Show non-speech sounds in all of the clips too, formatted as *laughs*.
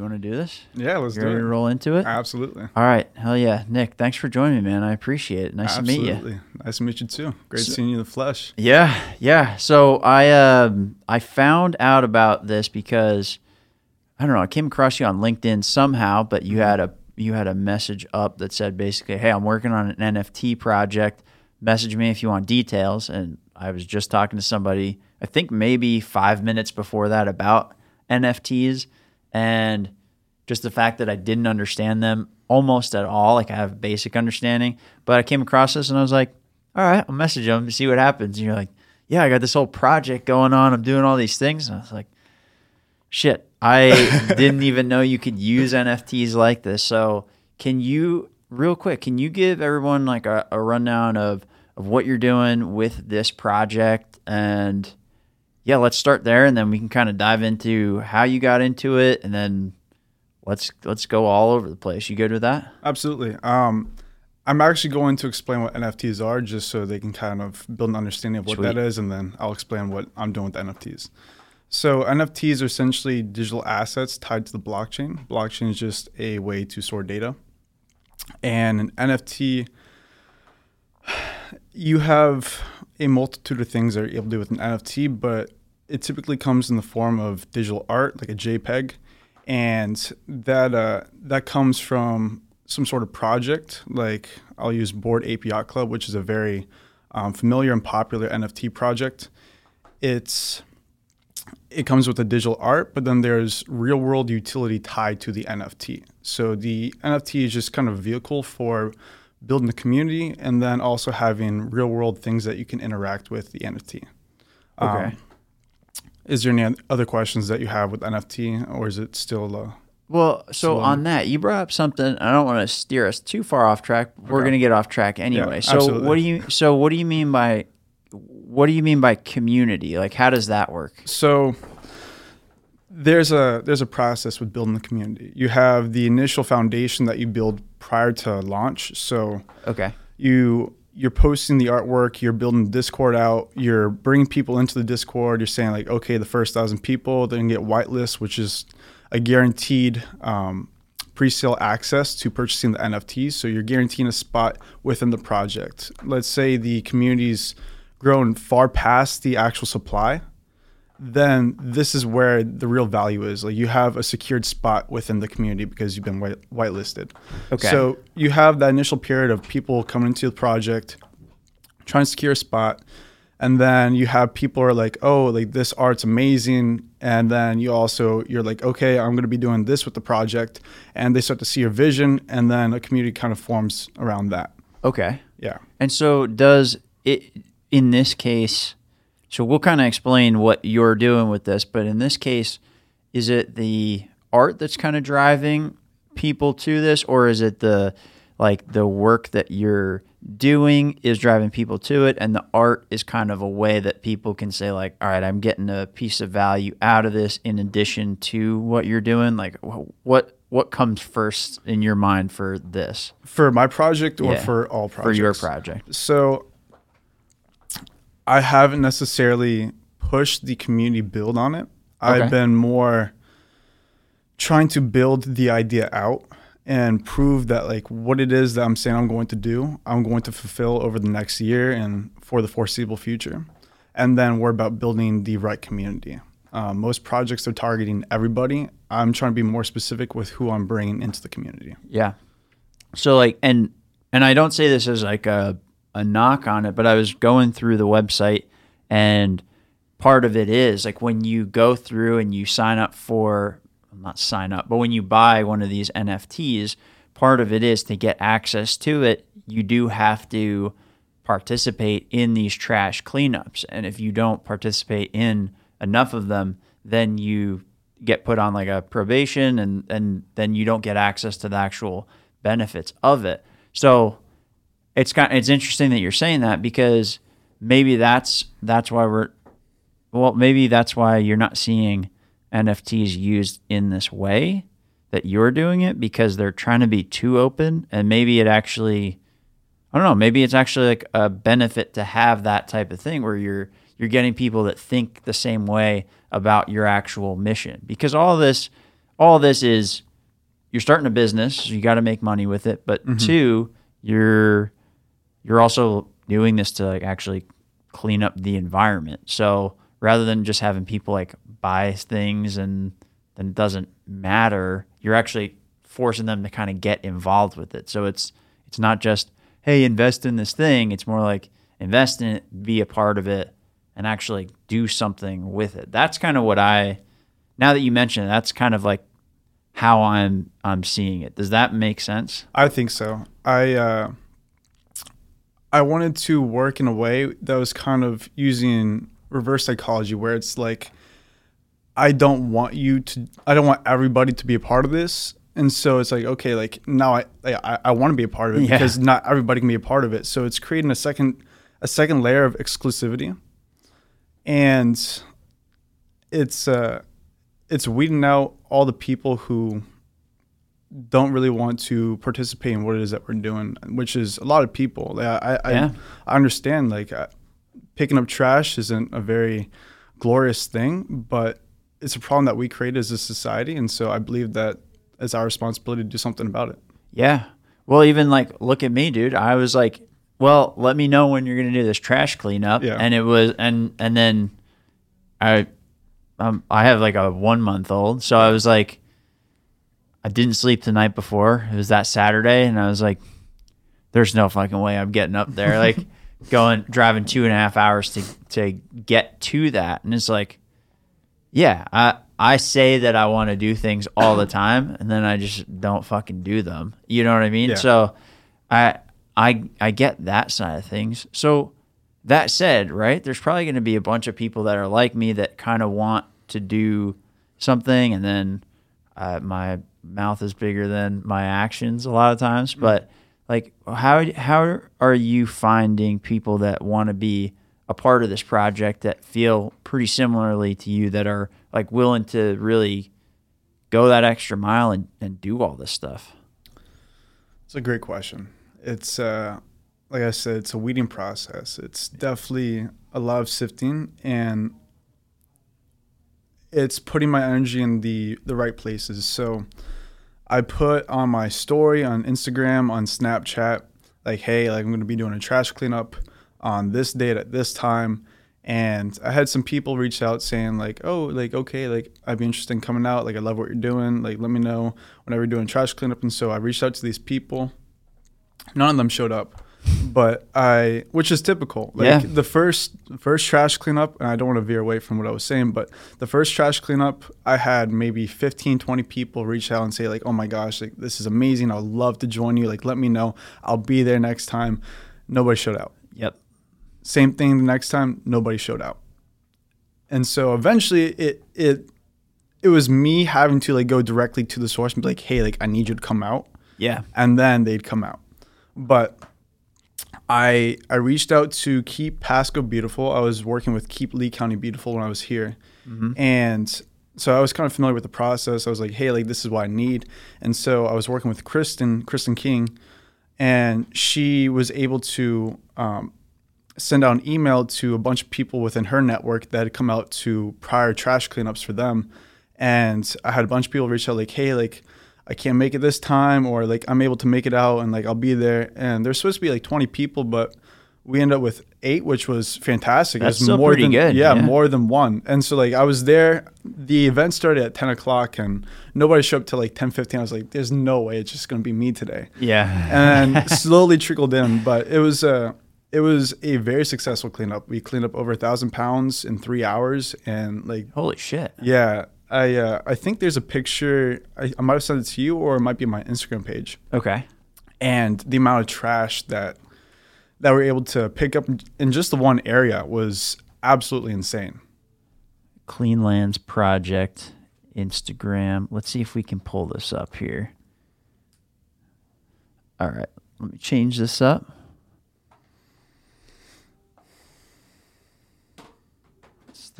You want to do this? Yeah, let's You do ready it. to roll into it? Absolutely. All right. Hell yeah. Nick, thanks for joining me, man. I appreciate it. Nice to meet you. Absolutely. Nice to meet you too. Great So- seeing you in the flesh. Yeah, yeah. So I um I found out about this because I don't know, I came across you on LinkedIn somehow, but you had a you had a message up that said basically, "Hey, I'm working on an NFT project. Message me if you want details." And I was just talking to somebody, I think maybe 5 minutes before that about NFTs and just the fact that I didn't understand them almost at all, like I have a basic understanding, but I came across this and I was like, all right, I'll message them to see what happens. And you're like, yeah, I got this whole project going on. I'm doing all these things. And I was like, shit, I *laughs* didn't even know you could use NFTs like this. So can you, real quick, can you give everyone like a, a rundown of, of what you're doing with this project? And yeah, let's start there and then we can kind of dive into how you got into it and then let's let's go all over the place. You good with that? Absolutely. Um, I'm actually going to explain what NFTs are just so they can kind of build an understanding of what Sweet. that is, and then I'll explain what I'm doing with NFTs. So, NFTs are essentially digital assets tied to the blockchain. Blockchain is just a way to store data. And an NFT, *sighs* you have a multitude of things that you're able to do with an NFT, but it typically comes in the form of digital art, like a JPEG, and that uh, that comes from some sort of project. Like I'll use Bored Ape Yacht Club, which is a very um, familiar and popular NFT project. It's it comes with a digital art, but then there's real world utility tied to the NFT. So the NFT is just kind of a vehicle for building the community and then also having real world things that you can interact with the NFT. Okay. Um, is there any other questions that you have with NFT, or is it still? Uh, Well, so um, on that, you brought up something. I don't want to steer us too far off track. We're Okay. going to get off track anyway. so absolutely. what do you so what do you mean by what do you mean by community? Like how does that work? So there's a there's a process with building the community. You have the initial foundation that you build prior to launch. So Okay. you you're posting the artwork, you're building Discord out, you're bringing people into the Discord. You're saying like, okay, the first thousand people, they're gonna get whitelist, which is a guaranteed um, pre-sale access to purchasing the NFTs. So you're guaranteeing a spot within the project. Let's say the community's grown far past the actual supply then this is where the real value is. Like you have a secured spot within the community because you've been white, whitelisted. Okay. So you have that initial period of people coming into the project, trying to secure a spot, and then you have people are like, oh, like this art's amazing, and then you also you're like, okay, I'm going to be doing this with the project, and they start to see your vision, and then a community kind of forms around that. Okay. Yeah. And so does it in this case so we'll kind of explain what you're doing with this, but in this case is it the art that's kind of driving people to this or is it the like the work that you're doing is driving people to it and the art is kind of a way that people can say like all right i'm getting a piece of value out of this in addition to what you're doing like what what comes first in your mind for this For my project or Yeah. for all projects? for your project So I haven't necessarily pushed the community build on it. Okay. I've been more trying to build the idea out and prove that like what it is that I'm saying I'm going to do, I'm going to fulfill over the next year and for the foreseeable future. And then we're about building the right community. Um, most projects are targeting everybody. I'm trying to be more specific with who I'm bringing into the community. Yeah. So like and and I don't say this as like a a knock on it, but I was going through the website and part of it is like when you go through and you sign up for not sign up, but when you buy one of these NFTs, part of it is to get access to it, you do have to participate in these trash cleanups. And if you don't participate in enough of them, then you get put on like a probation and, and then you don't get access to the actual benefits of it. So it's kind it's interesting that you're saying that because maybe that's that's why we're well maybe that's why you're not seeing NFTs used in this way that you're doing it because they're trying to be too open and maybe it actually I don't know, maybe it's actually like a benefit to have that type of thing where you're you're getting people that think the same way about your actual mission because all this all this is you're starting a business, so you got to make money with it. But mm-hmm. two, you're you're also doing this to like actually clean up the environment. So rather than just having people like buy things and then it doesn't matter, you're actually forcing them to kind of get involved with it. So it's it's not just hey invest in this thing. It's more like invest in it, be a part of it, and actually do something with it. That's kind of what I. Now that you mention it, that's kind of like how I'm I'm seeing it. Does that make sense? I think so. I uh, I wanted to work in a way that was kind of using reverse psychology, where it's like I don't want you to, I don't want everybody to be a part of this, and so it's like okay, like now I I, I want to be a part of it Yeah. because not everybody can be a part of it. So it's creating a second a second layer of exclusivity, and it's uh it's weeding out all the people who don't really want to participate in what it is that we're doing, which is a lot of people. Like, I, I, Yeah. I understand like uh, picking up trash isn't a very glorious thing, but it's a problem that we create as a society, and so I believe that it's our responsibility to do something about it. Yeah. Well, even like look at me, dude. I was like, well, let me know when you're gonna do this trash cleanup. Yeah. And it was and and then I um I have like a one month old, so I was like I didn't sleep the night before. It was that Saturday and I was like, There's no fucking way I'm getting up there. Like *laughs* going driving two and a half hours to to get to that. And it's like yeah, I I say that I want to do things all the time, and then I just don't fucking do them. You know what I mean? Yeah. So, I I I get that side of things. So that said, right? There's probably going to be a bunch of people that are like me that kind of want to do something, and then uh, my mouth is bigger than my actions a lot of times. But like, how how are you finding people that want to be a part of this project that feel pretty similarly to you that are like willing to really go that extra mile and, and do all this stuff? It's a great question. It's uh, like I said, it's a weeding process. It's definitely a lot of sifting, and it's putting my energy in the the right places. So I put on my story on Instagram, on Snapchat, like, hey, like I'm gonna be doing a trash cleanup on this date at this time. And I had some people reach out saying like, oh, like okay, like I'd be interested in coming out. Like I love what you're doing. Like let me know whenever you're doing trash cleanup. And so I reached out to these people. None of them showed up, but I, which is typical. Like Yeah. the first first trash cleanup, and I don't want to veer away from what I was saying, but the first trash cleanup, I had maybe 15, 20 people reach out and say like, oh my gosh, like this is amazing. I'd love to join you. Like let me know. I'll be there next time. Nobody showed out. Yep. Same thing the next time, nobody showed out. And so eventually it it it was me having to like go directly to the source and be like, hey, like I need you to come out. Yeah. And then they'd come out. But I I reached out to Keep Pasco Beautiful. I was working with Keep Lee County Beautiful when I was here. And so I was kind of familiar with the process. I was like, hey, like this is what I need. And so I was working with Kristen, Kristen King, and she was able to um, send out an email to a bunch of people within her network that had come out to prior trash cleanups for them. And I had a bunch of people reach out like, hey, like I can't make it this time, or like I'm able to make it out and like I'll be there. And there's supposed to be like 20 people, but we ended up with eight, which was fantastic. That's it was still more pretty than good, Yeah, yeah. more than one. And so like I was there. The event started at 10 o'clock, and nobody showed up till like 10, 15. I was like, there's no way it's just gonna be me today Yeah. and *laughs* slowly trickled in. But it was a it was a very successful cleanup. We cleaned up over a thousand pounds in three hours, and like Holy shit. yeah, I uh, I think there's a picture. I, I might have sent it to you, or it might be my Instagram page. Okay. And the amount of trash that that we're able to pick up in just the one area was absolutely insane. Clean Lands Project Instagram. Let's see if we can pull this up here. All right. Let me change this up.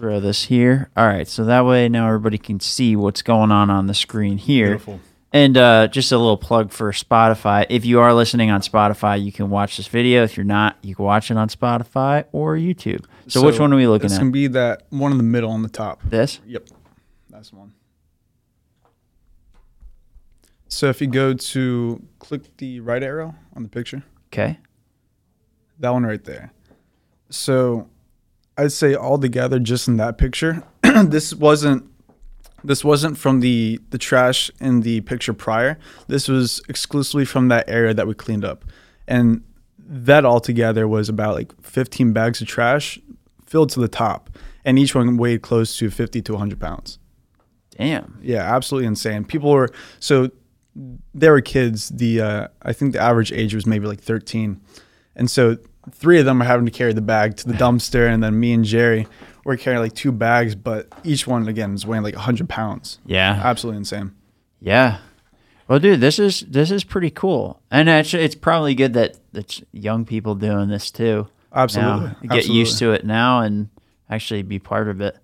Throw this here. All right. So that way now everybody can see what's going on on the screen here. Beautiful. And uh, just a little plug for Spotify. If you are listening on Spotify, you can watch this video. If you're not, you can watch it on Spotify or YouTube. So, which one are we looking It's at? It's gonna be that one in the middle on the top. this? Yep, that's one. So if you go to click the right arrow on the picture, Okay. that one right there. So I'd say all together, just in that picture, *clears throat* this wasn't this wasn't from the the trash in the picture prior. This was exclusively from that area that we cleaned up, and that altogether was about like 15 bags of trash filled to the top, and each one weighed close to 50 to 100 pounds. Damn. Yeah, absolutely insane. People were so they were kids. The uh, I think the average age was maybe like 13, and so three of them are having to carry the bag to the *laughs* dumpster, and then me and Jerry were carrying like two bags, but each one again is weighing like 100 pounds. Yeah. Absolutely insane. Yeah. Well, dude, this is this is pretty cool, and actually, it's probably good that that's young people doing this too. Absolutely. now. Get used to it now and actually be part of it.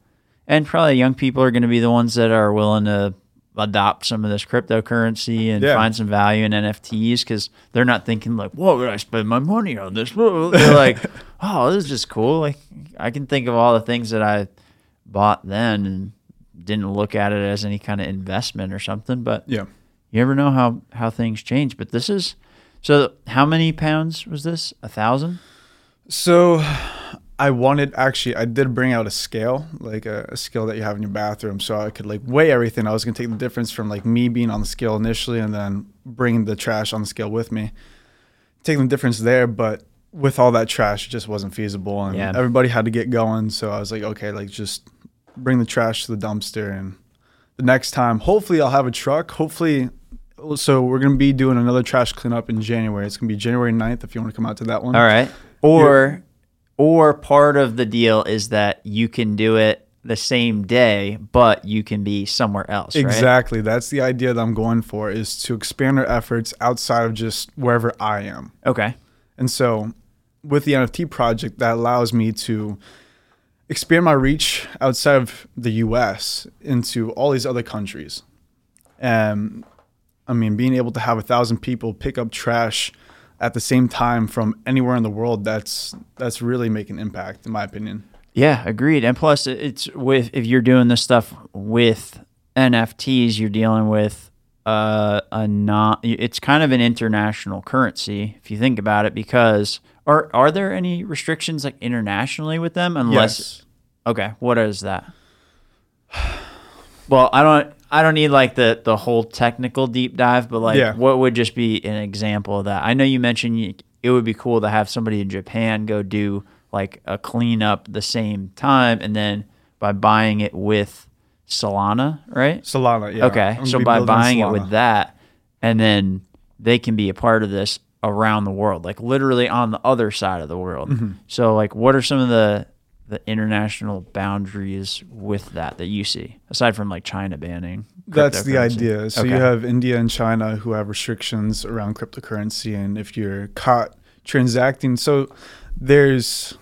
And probably young people are going to be the ones that are willing to adopt some of this cryptocurrency and Yeah. find some value in NFTs because they're not thinking like, "What would I spend my money on this?" They're like, *laughs* "Oh, this is just cool." Like I can think of all the things that I bought then and didn't look at it as any kind of investment or something, but Yeah. you never know how how things change. But this is so. How many pounds was this? A thousand? So I wanted actually I did bring out a scale, like a, a scale that you have in your bathroom, so I could like weigh everything. I was gonna take the difference from like me being on the scale initially and then bringing the trash on the scale with me. Taking the difference there, but with all that trash it just wasn't feasible and Yeah. everybody had to get going. So I was like, okay, like just bring the trash to the dumpster and the next time hopefully I'll have a truck. Hopefully so we're gonna be doing another trash cleanup in January. It's gonna be January 9th if you want to come out to that one. All right. Or or part of the deal is that you can do it the same day, but you can be somewhere else. Right? Exactly. That's the idea that I'm going for is to expand our efforts outside of just wherever I am. Okay. And so with the NFT project that allows me to expand my reach outside of the US into all these other countries. And I mean being able to have a thousand people pick up trash at the same time from anywhere in the world that's that's really making impact in my opinion. Yeah, agreed. And plus, it's with if you're doing this stuff with NFTs, you're dealing with uh, a not. It's kind of an international currency if you think about it. Because are are there any restrictions like internationally with them? Unless Yes. Okay, what is that? *sighs* Well, I don't I don't need like the the whole technical deep dive, but like Yeah. what would just be an example of that? I know you mentioned you, it would be cool to have somebody in Japan go do like a cleanup the same time and then by buying it with Solana, right? Solana, yeah. okay. So by buying it with that and then they can be a part of this around the world, like literally on the other side of the world. Mm-hmm. So like what are some of the the international boundaries with that that you see aside from like China banning? That's the idea. So you have India and China who have restrictions around cryptocurrency, and if you're caught transacting, so there's.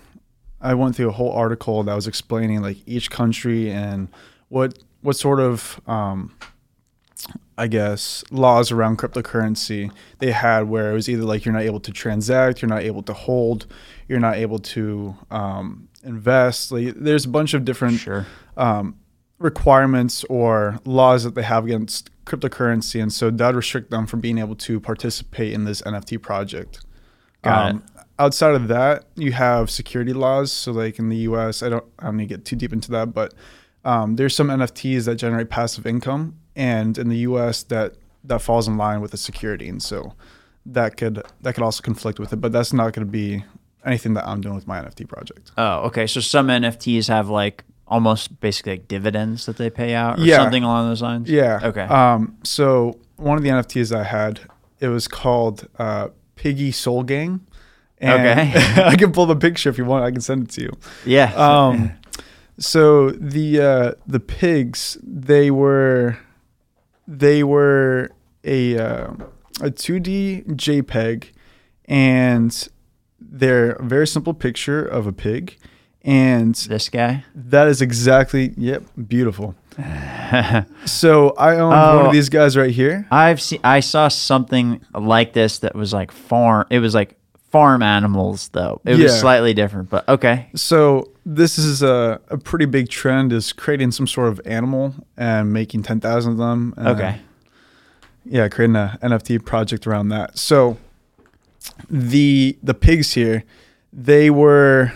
I went through a whole article that was explaining like each country and what what sort of um, I guess laws around cryptocurrency they had where it was either like you're not able to transact, you're not able to hold, you're not able to um, invest. Like there's a bunch of different Sure. um, requirements or laws that they have against cryptocurrency, and so that restrict them from being able to participate in this NFT project. It. Outside of that, you have security laws. So, like in the U.S., I don't, I don't need to get too deep into that, but um, there's some NFTs that generate passive income, and in the U.S. that that falls in line with the security, and so that could that could also conflict with it. But that's not going to be anything that I'm doing with my NFT project. Oh, okay. So some NFTs have like almost basically like dividends that they pay out or Yeah. something along those lines. Yeah. Okay. Um, so one of the NFTs I had, it was called uh, Piggy Sol Gang. And Okay. *laughs* I can pull the picture if you want. I can send it to you. yeah. Um, so the uh, the pigs, they were they were a uh, a 2D JPEG, and they're a very simple picture of a pig, and this guy. that is exactly yep, beautiful. *laughs* So I own one Oh. of these guys right here. I've seen. I saw something like this that was like farm. It was like farm animals, though. It was slightly different, but okay. So this is a, a pretty big trend is creating some sort of animal and making 10,000 of them. Okay. yeah, creating a NFT project around that. So the the pigs here, they were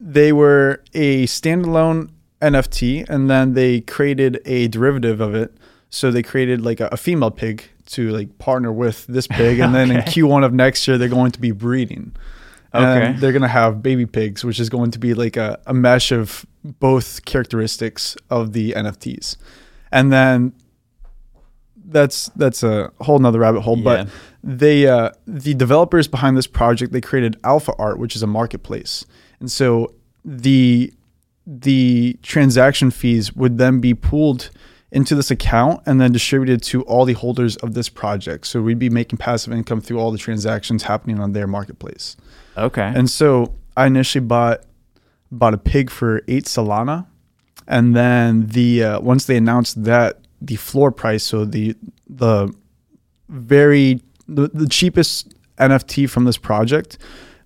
they were a standalone NFT, and then they created a derivative of it. So they created like a, a female pig to like partner with this pig, and then in *laughs* Q1 of next year they're going to be breeding. Okay. And they're gonna have baby pigs, which is going to be like a, a mesh of both characteristics of the NFTs, and then that's that's a whole nother rabbit hole. But Yeah. They uh, the developers behind this project they created Alpha Art, which is a marketplace, and so the the transaction fees would then be pooled into this account and then distributed to all the holders of this project. So we'd be making passive income through all the transactions happening on their marketplace. Okay. And so I initially bought bought a pig for eight Solana, and then the uh, once they announced that the floor price, so the the very the, the cheapest NFT from this project,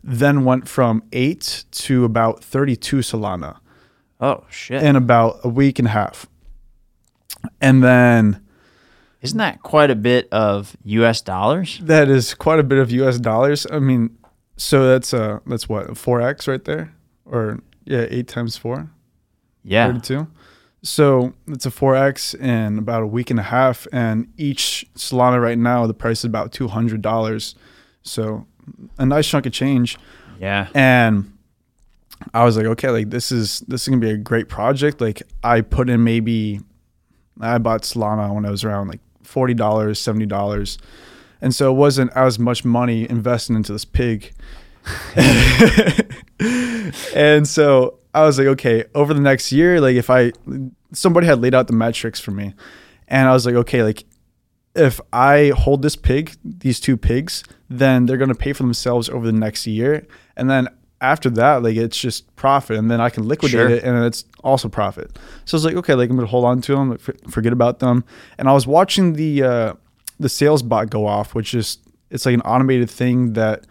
then went from eight to about thirty two Solana oh shit. in about a week and a half, and then. Isn't that quite a bit of U.S. dollars? That is quite a bit of U.S. dollars. I mean, so that's uh that's what four x right there, or yeah, eight times four, Yeah. 32. So it's a four x in about a week and a half, and each Solana right now the price is about two hundred dollars. So a nice chunk of change, Yeah. and I was like, okay, like this is this is gonna be a great project. Like I put in maybe I bought Solana when I was around like forty dollars, seventy dollars, and so it wasn't as much money invested into this pig. *laughs* *laughs* and so I was like, okay, over the next year, like if I somebody had laid out the metrics for me, and I was like, okay, like if I hold this pig, these two pigs, then they're gonna pay for themselves over the next year, and then after that, like it's just profit, and then I can liquidate Sure. it, and it's also profit. So I was like, okay, like I'm gonna hold on to them, like, forget about them, and I was watching the uh, the sales bot go off, which is it's like an automated thing that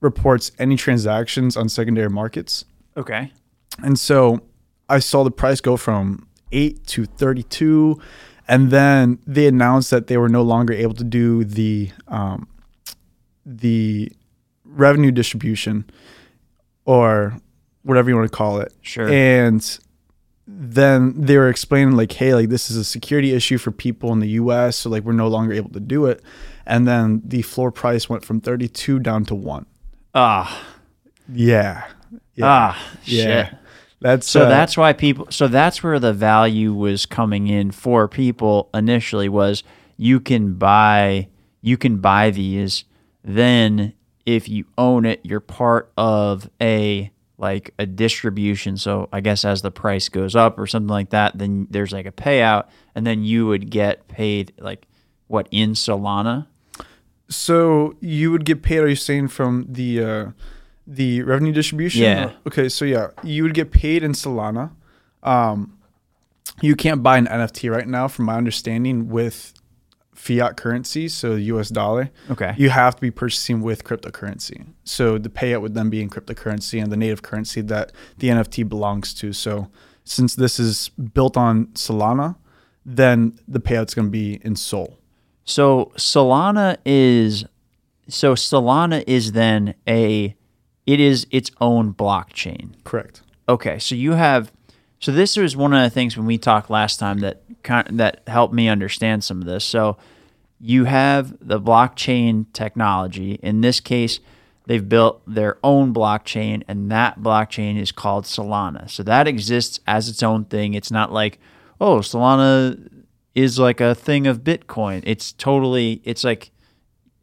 reports any transactions on secondary markets. Okay. And so I saw the price go from 8 to 32 and then they announced that they were no longer able to do the um, the revenue distribution or whatever you want to call it. Sure. And then they were explaining like, hey, like this is a security issue for people in the US, so like we're no longer able to do it. And then the floor price went from 32 down to 1. Ah. Yeah. Yeah. Ah. yeah. Shit. That's So uh, that's why people. So that's where the value was coming in for people initially was you can buy you can buy these. Then if you own it, you're part of a like a distribution. So I guess as the price goes up or something like that, then there's like a payout, and then you would get paid like what in Solana. So you would get paid? Are you saying from the uh, the revenue distribution? Yeah. Okay. So yeah, you would get paid in Solana. Um, you can't buy an NFT right now, from my understanding, with fiat currency, so the U.S. dollar. Okay. You have to be purchasing with cryptocurrency. So the payout would then be in cryptocurrency and the native currency that the NFT belongs to. So since this is built on Solana, then the payout's going to be in Sol. So Solana is so Solana is then a it is its own blockchain. Correct. Okay, so you have so this was one of the things when we talked last time that kind that helped me understand some of this. So you have the blockchain technology. In this case, they've built their own blockchain and that blockchain is called Solana. So that exists as its own thing. It's not like, oh, Solana is like a thing of Bitcoin. It's totally it's like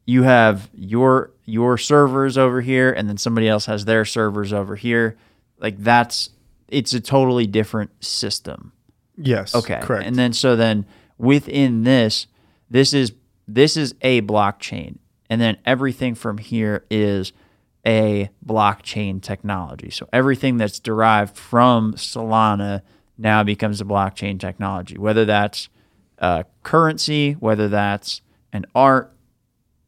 you have your your servers over here and then somebody else has their servers over here. Like that's it's a totally different system. Yes. Okay. Correct. And then so then within this, this is this is a blockchain. And then everything from here is a blockchain technology. So everything that's derived from Solana now becomes a blockchain technology, whether that's uh, currency, whether that's an art,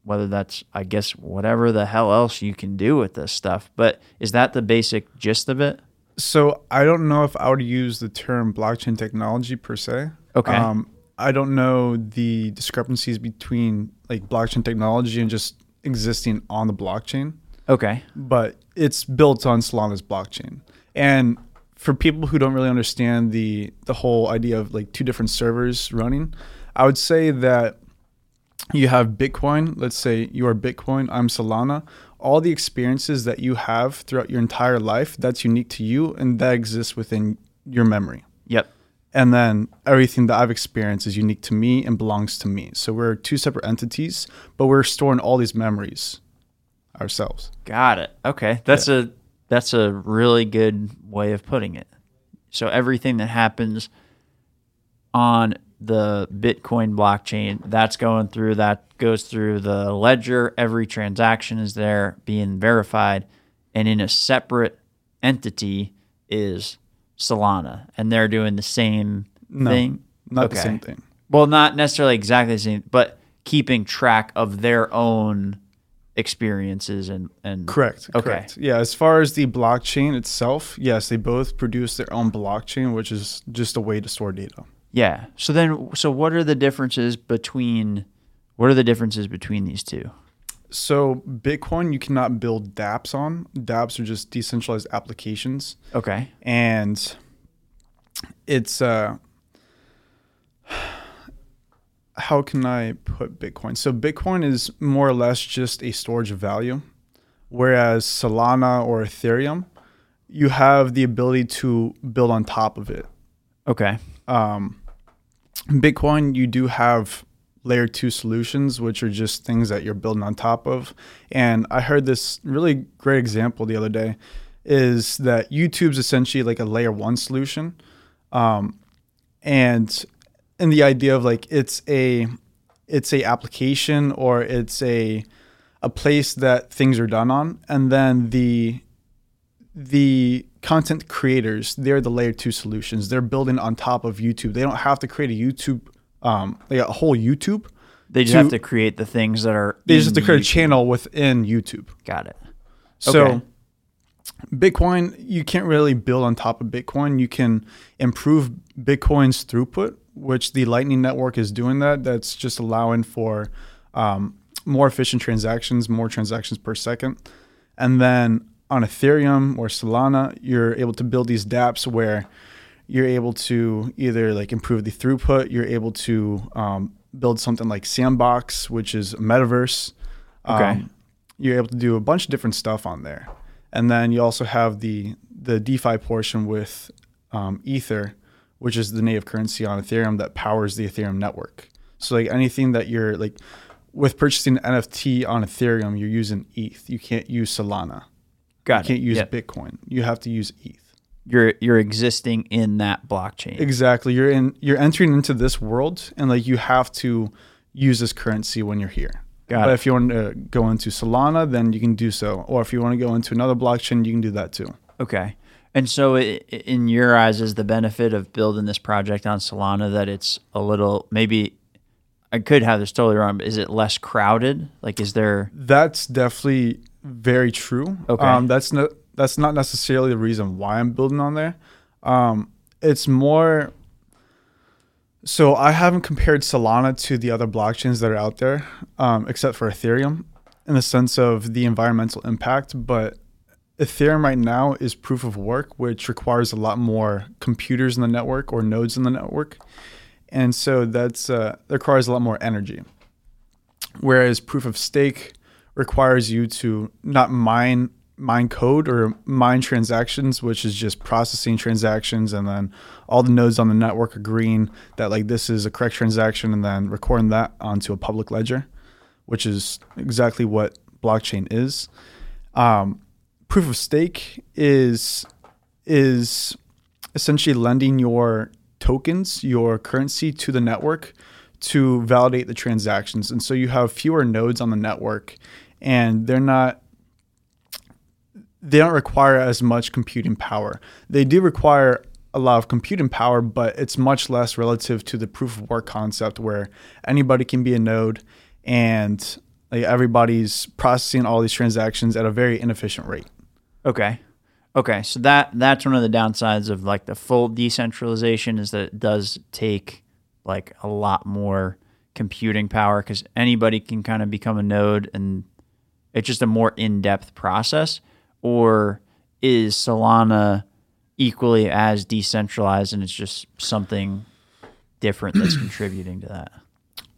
whether that's, I guess, whatever the hell else you can do with this stuff. But is that the basic gist of it? So I don't know if I would use the term blockchain technology per se. Okay. Um, I don't know the discrepancies between like blockchain technology and just existing on the blockchain, Okay. but it's built on Solana's blockchain. And for people who don't really understand the the whole idea of like two different servers running, I would say that you have Bitcoin. Let's say you are Bitcoin, I'm Solana. All the experiences that you have throughout your entire life, that's unique to you and that exists within your memory. Yep. And then everything that I've experienced is unique to me and belongs to me. So we're two separate entities, but we're storing all these memories ourselves. Got it. Okay. That's a that's a really good way of putting it. So everything that happens on the Bitcoin blockchain, that's going through that goes through the ledger, every transaction is there being verified and in a separate entity is Solana and they're doing the same No, thing. Not the same thing. Well, not necessarily exactly the same, but keeping track of their own experiences and and Correct. Okay. Correct. Yeah. As far as the blockchain itself, yes, they both produce their own blockchain, which is just a way to store data. Yeah. So then, so what are the differences between what are the differences between these two? So Bitcoin, you cannot build dApps on. dApps are just decentralized applications. Okay. and it's uh how can I put Bitcoin? So Bitcoin is more or less just a storage of value, whereas Solana or Ethereum, you have the ability to build on top of it. Okay. Um, Bitcoin, you do have layer two solutions, which are just things that you're building on top of. And I heard this really great example the other day is that YouTube's essentially like a layer one solution. Um, and and the idea of like it's a it's a application or it's a a place that things are done on and then the the content creators they're the layer two solutions they're building on top of youtube they don't have to create a youtube um like a whole youtube They just To- have to create the things that are. they just have to create a channel within youtube Got it. so Okay. Bitcoin, you can't really build on top of Bitcoin. You can improve Bitcoin's throughput, which the Lightning Network is doing that. That's just allowing for um, more efficient transactions, more transactions per second. And then on Ethereum or Solana, you're able to build these dApps where you're able to either like improve the throughput, you're able to um, build something like Sandbox, which is a metaverse. Okay. Um, you're able to do a bunch of different stuff on there. And then you also have the the DeFi portion with um, Ether, which is the native currency on Ethereum that powers the Ethereum network. So like anything that you're like with purchasing an NFT on Ethereum, you're using ETH. You can't use Solana. Got You can't it. use Yep. Bitcoin. You have to use ETH. You're you're existing in that blockchain. Exactly. You're in you're entering into this world and like you have to use this currency when you're here. Got but it. if you want to go into Solana, then you can do so. Or if you want to go into another blockchain, you can do that too. Okay. And so, i- i- in your eyes, is the benefit of building this project on Solana that it's a little maybe I could have this totally wrong, but is it less crowded? Like, is there? That's definitely very true. Okay. Um, that's not that's not necessarily the reason why I'm building on there. Um, it's more. So I haven't compared Solana to the other blockchains that are out there, um, except for Ethereum, in the sense of the environmental impact. But Ethereum right now is proof of work, which requires a lot more computers in the network or nodes in the network, and so that's uh, that requires a lot more energy. Whereas proof of stake requires you to not mine mine code or mine transactions, which is just processing transactions and then all the nodes on the network agreeing that like this is a correct transaction and then recording that onto a public ledger, which is exactly what blockchain is. Um, proof of stake is is essentially lending your tokens, your currency to the network to validate the transactions. And so you have fewer nodes on the network and they're not they don't require as much computing power. They do require a lot of computing power, but it's much less relative to the proof of work concept where anybody can be a node and like everybody's processing all these transactions at a very inefficient rate. Okay. Okay. So that that's one of the downsides of like the full decentralization is that it does take like a lot more computing power because anybody can kind of become a node and it's just a more in-depth process or is solana equally as decentralized and it's just something different that's *clears throat* contributing to that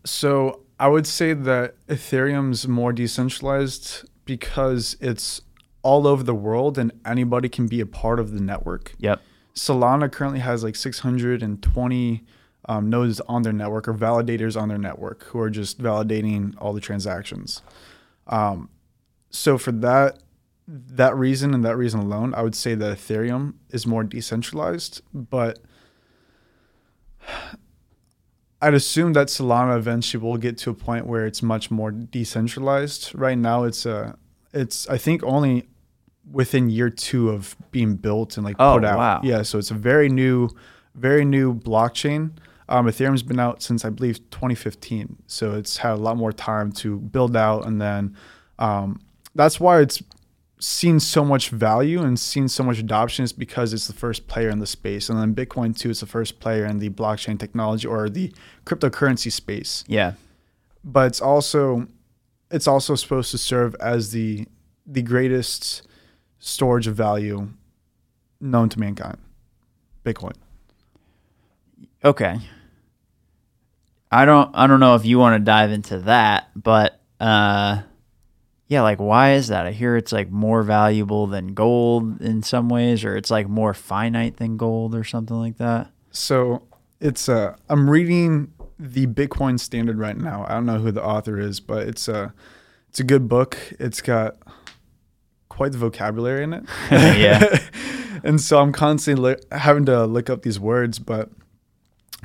So I would say that Ethereum's more decentralized because it's all over the world and anybody can be a part of the network. yep Solana currently has like 620 um, nodes on their network or validators on their network who are just validating all the transactions. Um, so for that that reason and that reason alone, I would say that Ethereum is more decentralized, but I'd assume that Solana eventually will get to a point where it's much more decentralized. Right now, it's a, it's I think only within year two of being built and like Oh, put out. wow. Yeah, so it's a very new, very new blockchain. Um, Ethereum's been out since I believe 2015, so it's had a lot more time to build out, and then um, that's why it's seen so much value and seen so much adoption is because it's the first player in the space, and then Bitcoin too is the first player in the blockchain technology or the cryptocurrency space. yeah But it's also it's also supposed to serve as the the greatest storage of value known to mankind, Bitcoin. Okay. I don't I don't know if you want to dive into that, but uh yeah, like why is that? I hear it's like more valuable than gold in some ways or it's like more finite than gold or something like that. So it's uh I'm reading the Bitcoin Standard right now. I don't know who the author is, but it's a it's a good book. It's got quite the vocabulary in it. *laughs* Yeah. *laughs* and so I'm constantly li- having to look up these words, but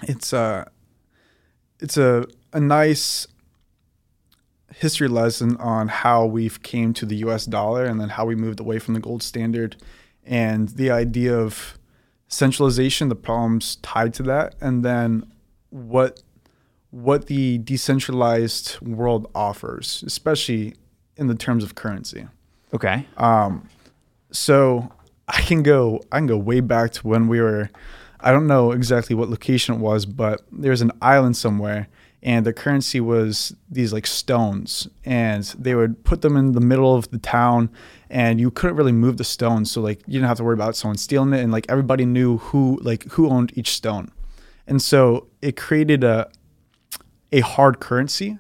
it's uh it's a a nice history lesson on how we've came to the US dollar and then how we moved away from the gold standard and the idea of centralization, the problems tied to that, and then what what the decentralized world offers, especially in the terms of currency. Okay. Um, so I can go I can go way back to when we were I don't know exactly what location it was, but there's an island somewhere and the currency was these like stones and they would put them in the middle of the town and you couldn't really move the stones so like you didn't have to worry about someone stealing it and like everybody knew who like who owned each stone. And so it created a a hard currency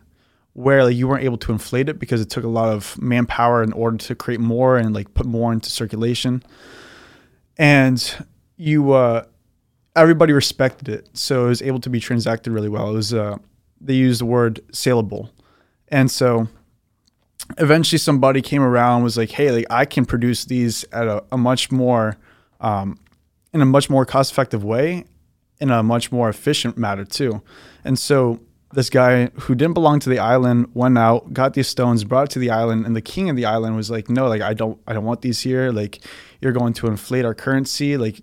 where like you weren't able to inflate it because it took a lot of manpower in order to create more and like put more into circulation. And you uh everybody respected it. So it was able to be transacted really well. It was uh they used the word saleable. And so eventually somebody came around and was like, hey, like I can produce these at a, a much more um in a much more cost effective way in a much more efficient matter too. And so this guy who didn't belong to the island went out, got these stones, brought it to the island, and the king of the island was like, "No, like I don't, I don't want these here. Like you're going to inflate our currency. Like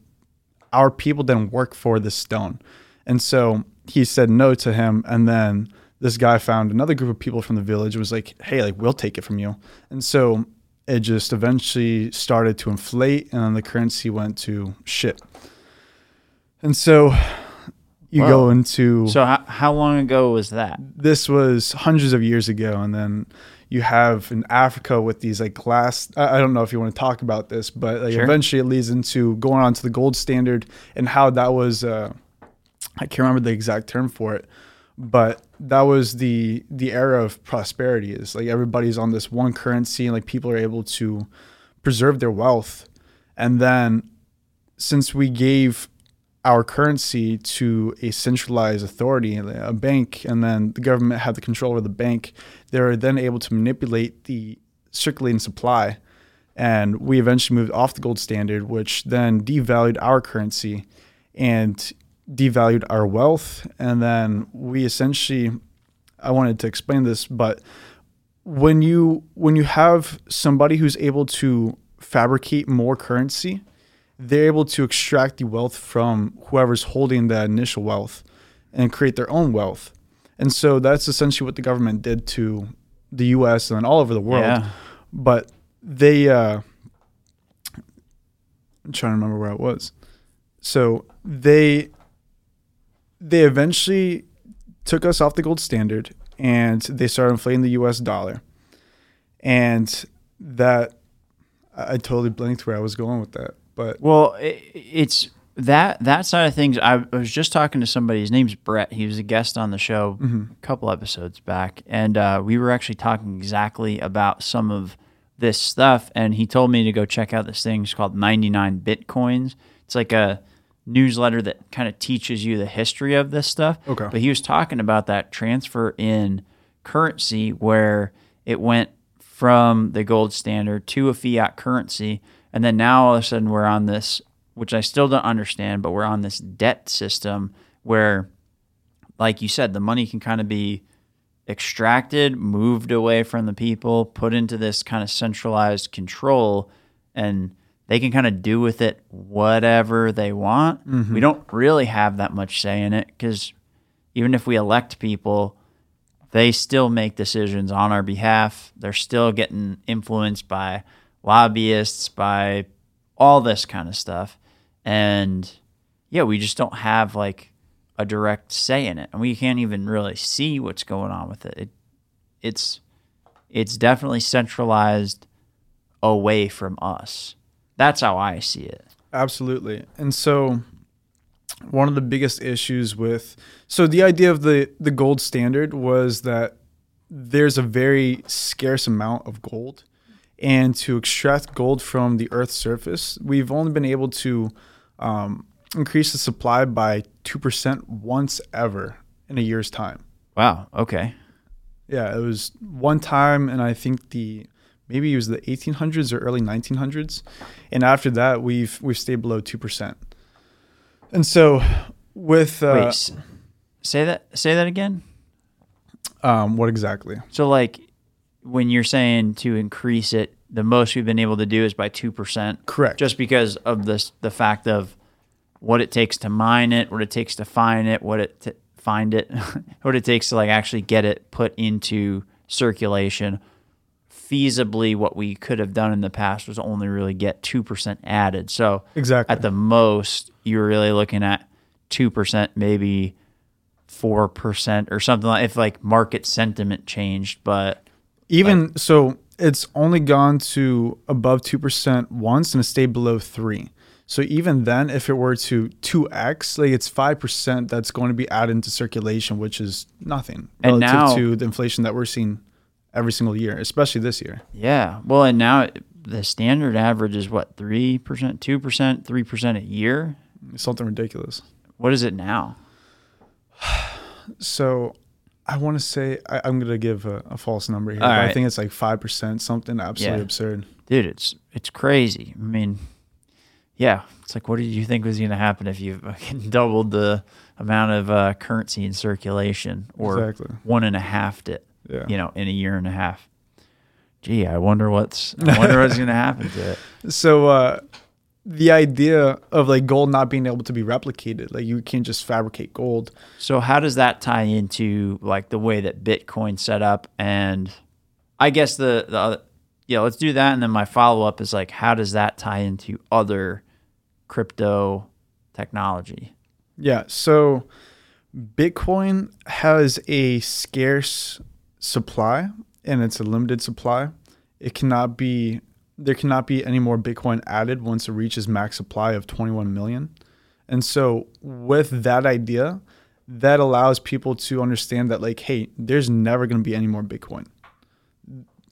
our people didn't work for this stone." And so he said no to him, and then this guy found another group of people from the village and was like, "Hey, like we'll take it from you." And so it just eventually started to inflate, and then the currency went to shit. And so you go into So how, how long ago was that? this was hundreds of years ago and then you have in africa with these like glass i I don't know if you want to talk about this but like Sure. eventually it leads into going on to the gold standard and how that was uh, i can't remember the exact term for it but that was the the era of prosperity is like everybody's on this one currency and like people are able to preserve their wealth and then since we gave our currency to a centralized authority, a bank, and then the government had the control over the bank, they were then able to manipulate the circulating supply. And we eventually moved off the gold standard, which then devalued our currency and devalued our wealth. And then we essentially, I wanted to explain this, but when you when you have somebody who's able to fabricate more currency, they're able to extract the wealth from whoever's holding that initial wealth and create their own wealth. And so that's essentially what the government did to the US and then all over the world. Yeah. But they uh I'm trying to remember where it was. So they they eventually took us off the gold standard and they started inflating the US dollar. And that I totally blinked where I was going with that. But Well, i it's that that side of things. I was just talking to somebody. His name's Brett. He was a guest on the show a couple episodes back, and uh, we were actually talking exactly about some of this stuff. And he told me to go check out this thing. It's called 99 Bitcoins. It's like a newsletter that kind of teaches you the history of this stuff. Okay. But he was talking about that transfer in currency where it went from the gold standard to a fiat currency. And then now all of a sudden we're on this, which I still don't understand, but we're on this debt system where, like you said, the money can kind of be extracted, moved away from the people, put into this kind of centralized control, and they can kind of do with it whatever they want. Mm-hmm. We don't really have that much say in it because even if we elect people, they still make decisions on our behalf. They're still getting influenced by lobbyists, by all this kind of stuff. And yeah, we just don't have like a direct say in it. And we can't even really see what's going on with it. it it's it's definitely centralized away from us. That's how I see it. Absolutely. And so one of the biggest issues with so the idea of the the gold standard was that there's a very scarce amount of gold and to extract gold from the earth's surface we've only been able to um, increase the supply by 2% once ever in a year's time Wow. Okay. yeah it was one time and i think the maybe it was the 1800s or early 1900s and after that we've we've stayed below 2% and so with uh, s- say that. Say that again. um, what exactly So like when you're saying to increase it, the most we've been able to do is by two percent. correct Just because of this, the fact of what it takes to mine it, what it takes to find it, what it to find it, *laughs* what it takes to like actually get it put into circulation. Feasibly, what we could have done in the past was only really get two percent added. So exactly at the most, you're really looking at two percent, maybe four percent or something like if like market sentiment changed. But Even so, it's only gone to above 2% once and it stayed below 3. So even then, if it were to 2x, like it's 5% that's going to be added into circulation, which is nothing And relative now- to the inflation that we're seeing every single year, especially this year. yeah, well, and now the standard average is what three percent, two percent, three percent a year. It's something ridiculous. What is it now? *sighs* So I want to say, I, I'm going to give a, a false number here. But I think it's like 5%, something absolutely Yeah. absurd. Dude, it's it's crazy. I mean, yeah, it's like what did you think was going to happen if you *laughs* doubled the amount of uh, currency in circulation, or Exactly. one and a half it? Yeah. you know, in a year and a half. Gee, I wonder what's I wonder what's going to happen to it. *laughs* So uh, the idea of like gold not being able to be replicated, like you can't just fabricate gold. So how does that tie into like the way that Bitcoin set up? And I guess the the other, yeah, let's do that. And then my follow up is like, how does that tie into other crypto technology? Yeah. So Bitcoin has a scarce supply and it's a limited supply. It cannot be there cannot be any more Bitcoin added once it reaches max supply of 21 million. And so with that idea, that allows people to understand that like, hey, there's never gonna be any more Bitcoin.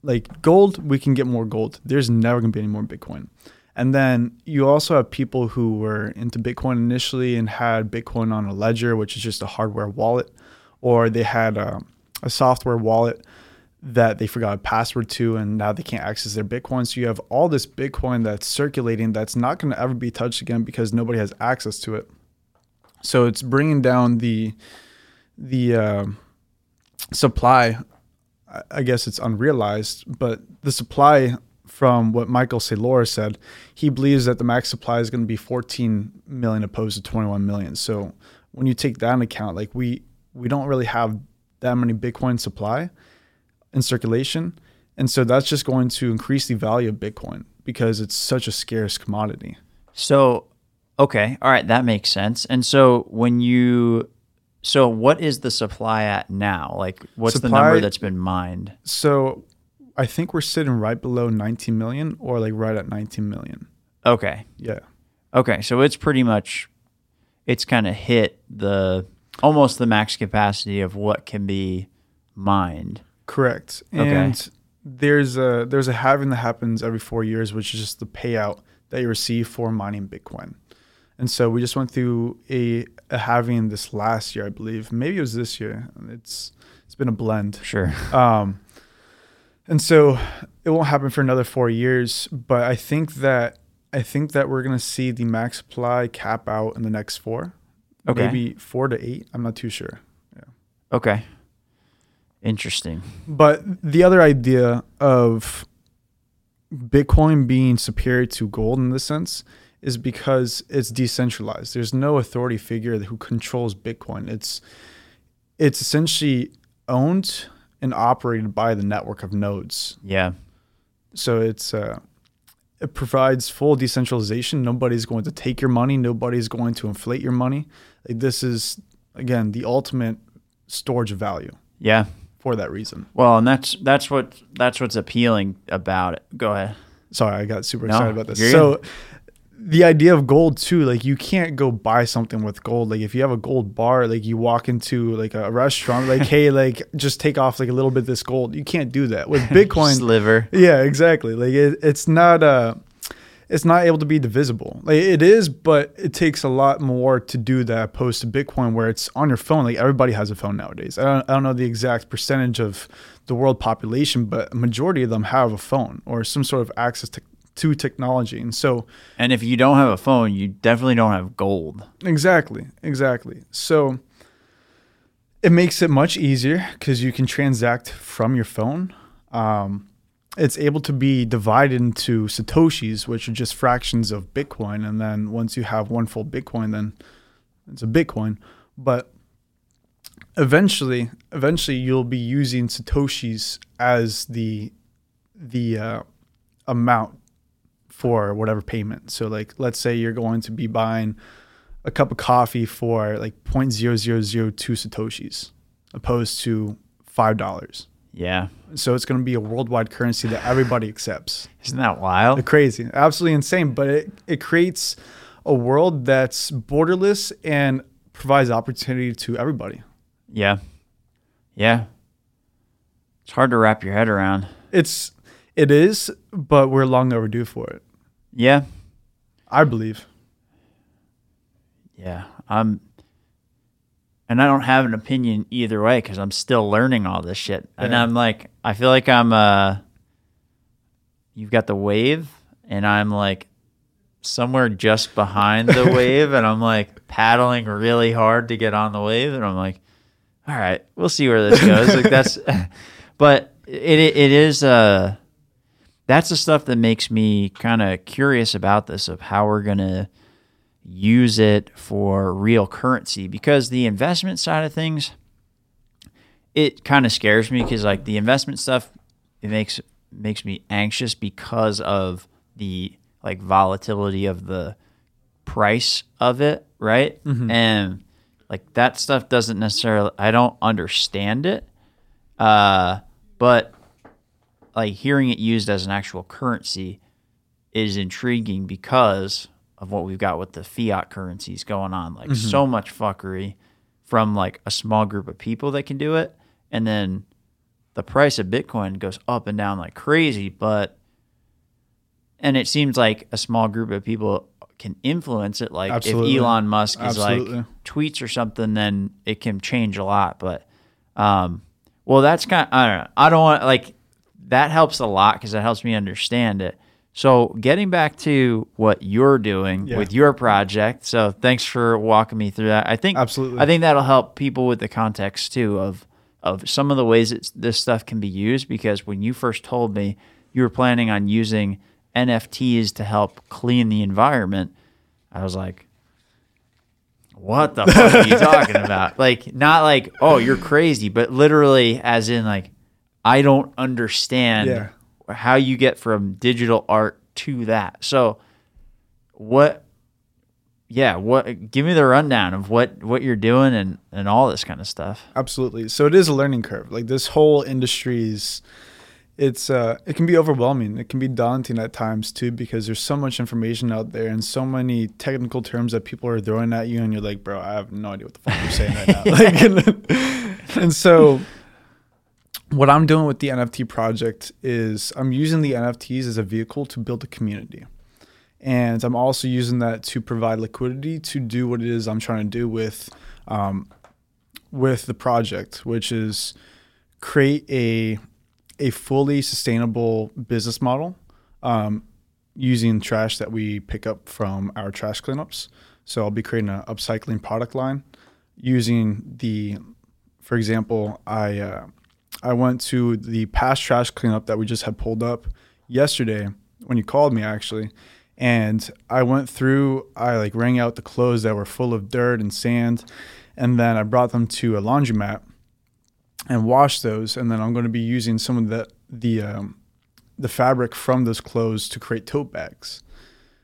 Like gold, we can get more gold. There's never gonna be any more Bitcoin. And then you also have people who were into Bitcoin initially and had Bitcoin on a ledger, which is just a hardware wallet, or they had a, a software wallet that they forgot a password to and now they can't access their Bitcoin. So you have all this Bitcoin that's circulating that's not going to ever be touched again because nobody has access to it. So it's bringing down the the uh, supply. I- guess it's unrealized, but the supply from what Michael Saylor said, he believes that the max supply is going to be 14 million opposed to 21 million. So when you take that into account, like we we don't really have that many Bitcoin supply in circulation, and so that's just going to increase the value of Bitcoin because it's such a scarce commodity. So, okay, all right, that makes sense. And so when you So what is the supply at now? Like what's the number that's been mined? So I think we're sitting right below 19 million or like right at 19 million. Okay. Yeah. Okay. So it's pretty much it's kind of hit the almost the max capacity of what can be mined. Correct. Okay. And there's a there's a halving that happens every four years, which is just the payout that you receive for mining Bitcoin. And so we just went through a, a halving this last year, I believe. Maybe it was this year. It's it's been a blend. Sure. Um, and so it won't happen for another four years, but I think that I think that we're gonna see the max supply cap out in the next four, Okay. maybe four to eight. I'm not too sure. Okay. Interesting. But the other idea of Bitcoin being superior to gold in this sense is because it's decentralized. There's no authority figure who controls Bitcoin. It's it's essentially owned and operated by the network of nodes. Yeah. So it's uh, it provides full decentralization. Nobody's going to take your money. Nobody's going to inflate your money. Like this is again the ultimate storage of value Yeah. for that reason. Well, and that's that's what that's what's appealing about it. Go ahead. Sorry, I got super No, excited about this. So the idea of gold too, like you can't go buy something with gold. Like if you have a gold bar, like you walk into like a restaurant, like *laughs* hey, like just take off like a little bit of this gold. You can't do that with *laughs* Bitcoin. Sliver. yeah, exactly. Like it, it's not uh it's not able to be divisible. Like it is, but it takes a lot more to do that opposed to Bitcoin where it's on your phone. Like everybody has a phone nowadays. I don't, I don't know the exact percentage of the world population, but a majority of them have a phone or some sort of access to, to technology. And so And if you don't have a phone, you definitely don't have gold. Exactly, exactly. So it makes it much easier because you can transact from your phone. Um, it's able to be divided into satoshis, which are just fractions of Bitcoin, and then once you have one full Bitcoin, then it's a Bitcoin. But eventually, eventually, you'll be using satoshis as the the uh, amount for whatever payment. So, like, let's say you're going to be buying a cup of coffee for like 0.0002 satoshis opposed to $5. Yeah. So it's going to be a worldwide currency that everybody accepts. *sighs* Isn't that wild? Crazy, absolutely insane, but it, it creates a world that's borderless and provides opportunity to everybody. Yeah. Yeah. It's hard to wrap your head around. It's it is, but we're long overdue for it. Yeah. I believe. Yeah. I'm and I don't have an opinion either way cuz I'm still learning all this shit. And I'm like I feel like I'm uh you've got the wave and I'm like somewhere just behind the *laughs* wave and I'm like paddling really hard to get on the wave and I'm like all right, we'll see where this goes. like that's *laughs* but it it, is uh that's the stuff that makes me kind of curious about this of how we're going to use it for real currency because the investment side of things it kind of scares me because like the investment stuff it makes makes me anxious because of the like volatility of the price of it right? And like that stuff doesn't necessarily i don't understand it uh but like hearing it used as an actual currency is intriguing because of what we've got with the fiat currencies going on. Like so much fuckery from like a small group of people that can do it, and then the price of Bitcoin goes up and down like crazy. But and it seems like a small group of people can influence it. Like Absolutely. if Elon Musk is Absolutely. like tweets or something, then it can change a lot. But um, well, that's kind. I don't know. I don't want like that helps a lot because it helps me understand it. So getting back to what you're doing Yeah. with your project. So thanks for walking me through that. I think Absolutely. I think that'll help people with the context too of of some of the ways that this stuff can be used because when you first told me you were planning on using NFTs to help clean the environment, I was like, what the fuck are you *laughs* talking about? Like, not like, oh, you're crazy, but literally, as in, like, I don't understand Yeah. How you get from digital art to that. So, what yeah, what give me the rundown of what what you're doing and and all this kind of stuff. Absolutely. So it is a learning curve. Like this whole industry is it's uh it can be overwhelming. It can be daunting at times too because there's so much information out there and so many technical terms that people are throwing at you and you're like, "Bro, I have no idea what the fuck you're saying right now." *laughs* like and, *laughs* and so what I'm doing with the NFT project is I'm using the NFTs as a vehicle to build a community. And I'm also using that to provide liquidity to do what it is I'm trying to do with um, with the project, which is create a a fully sustainable business model um, using trash that we pick up from our trash cleanups. So I'll be creating an upcycling product line using the, for example, I uh, I went to the past trash cleanup that we just had pulled up yesterday when you called me actually. And I went through, I like wring out the clothes that were full of dirt and sand. And then I brought them to a laundromat and washed those. And then I'm going to be using some of the, the, um, the fabric from those clothes to create tote bags.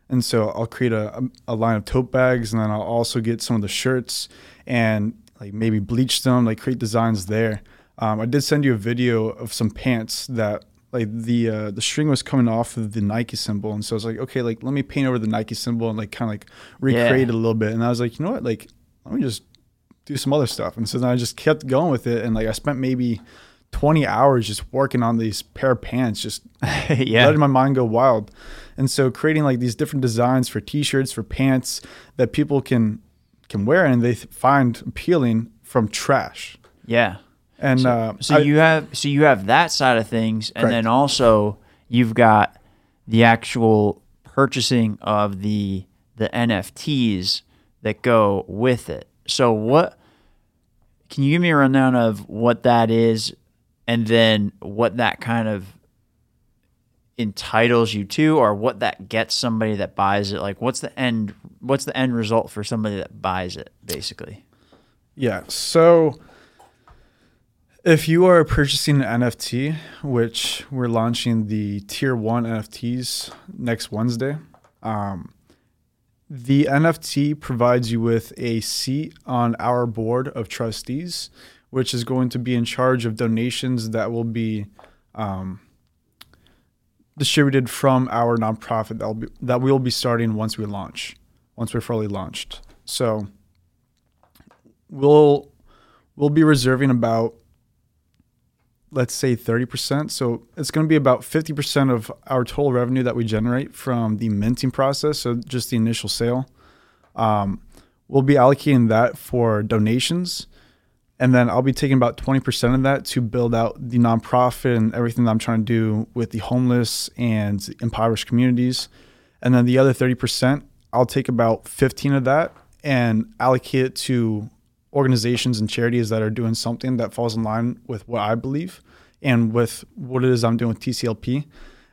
And so I'll create a, a line of tote bags and then I'll also get some of the shirts and like maybe bleach them, like create designs there. Um, I did send you a video of some pants that like the uh, the string was coming off of the Nike symbol, and so I was like, okay, like let me paint over the Nike symbol and like kind of like recreate yeah. it a little bit. And I was like, you know what, like let me just do some other stuff. And so then I just kept going with it, and like I spent maybe 20 hours just working on these pair of pants, just *laughs* yeah. letting my mind go wild. And so creating like these different designs for t-shirts, for pants that people can can wear and they find appealing from trash. Yeah. And so, uh, so I, you have so you have that side of things, and correct. then also you've got the actual purchasing of the the NFTs that go with it. So what can you give me a rundown of what that is and then what that kind of entitles you to or what that gets somebody that buys it like what's the end what's the end result for somebody that buys it basically yeah so if you are purchasing an NFT, which we're launching the tier one NFTs next Wednesday, um, the NFT provides you with a seat on our board of trustees, which is going to be in charge of donations that will be um, distributed from our nonprofit that will be, that we will be starting once we launch, once we're fully launched. So we'll we'll be reserving about let's say 30%. So it's going to be about 50% of our total revenue that we generate from the minting process. So just the initial sale. Um, we'll be allocating that for donations. And then I'll be taking about 20% of that to build out the nonprofit and everything that I'm trying to do with the homeless and impoverished communities. And then the other 30%, I'll take about 15 of that and allocate it to organizations and charities that are doing something that falls in line with what I believe and with what it is I'm doing with TCLP.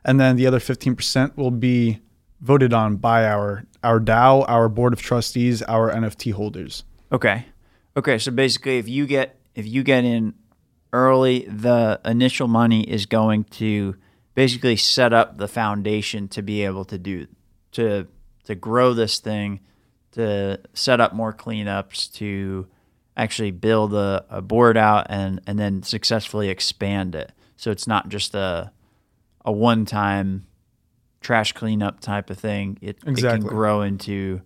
And then the other 15% will be voted on by our our DAO, our board of trustees, our NFT holders. Okay. Okay, so basically if you get if you get in early, the initial money is going to basically set up the foundation to be able to do to to grow this thing, to set up more cleanups, to actually build a, a board out and and then successfully expand it. So it's not just a a one time trash cleanup type of thing. It, exactly. it can grow into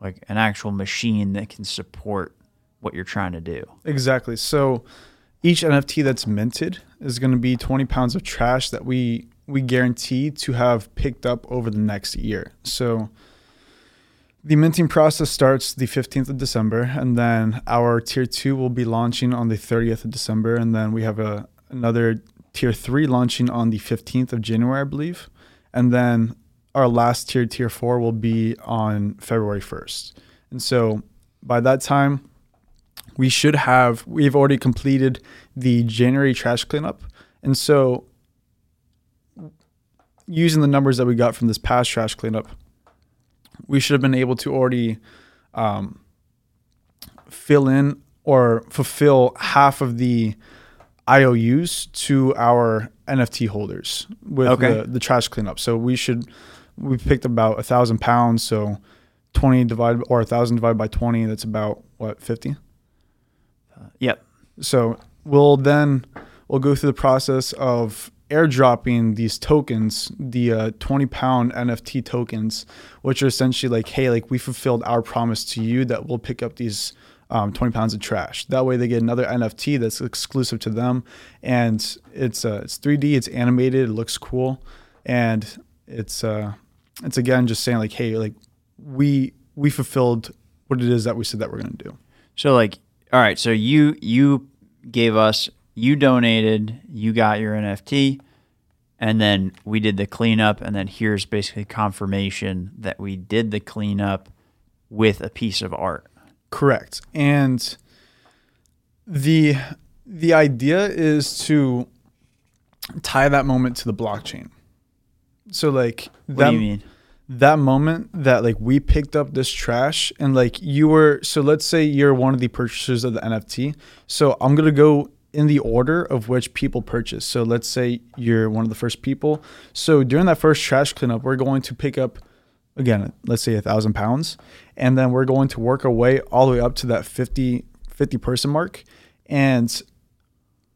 like an actual machine that can support what you're trying to do. Exactly. So each NFT that's minted is going to be 20 pounds of trash that we we guarantee to have picked up over the next year. So the minting process starts the 15th of December, and then our tier two will be launching on the 30th of December, and then we have a another tier three launching on the 15th of January, I believe, and then our last tier, tier four, will be on February 1st. And so by that time, we should have we've already completed the January trash cleanup, and so using the numbers that we got from this past trash cleanup we should have been able to already um, fill in or fulfill half of the IOUs to our NFT holders with okay. the, the trash cleanup. So we should we picked about a thousand pounds. So 20 divided or a 1000 divided by 20 that's about what 50 Yep. so we'll then we'll go through the process of airdropping these tokens the uh, 20 pound nft tokens which are essentially like hey like we fulfilled our promise to you that we'll pick up these um, 20 pounds of trash that way they get another nft that's exclusive to them and it's uh, it's 3d it's animated it looks cool and it's uh it's again just saying like hey like we we fulfilled what it is that we said that we're going to do So like, all right. So you you gave us you donated, you got your NFT, and then we did the cleanup, and then here's basically confirmation that we did the cleanup with a piece of art. Correct. And the the idea is to tie that moment to the blockchain. So like What that do you mean? that moment that like we picked up this trash and like you were so let's say you're one of the purchasers of the NFT. So I'm going to go in the order of which people purchase. So let's say you're one of the first people. So during that first trash cleanup, we're going to pick up again, let's say a thousand pounds, and then we're going to work our way all the way up to that 50, 50 person mark. And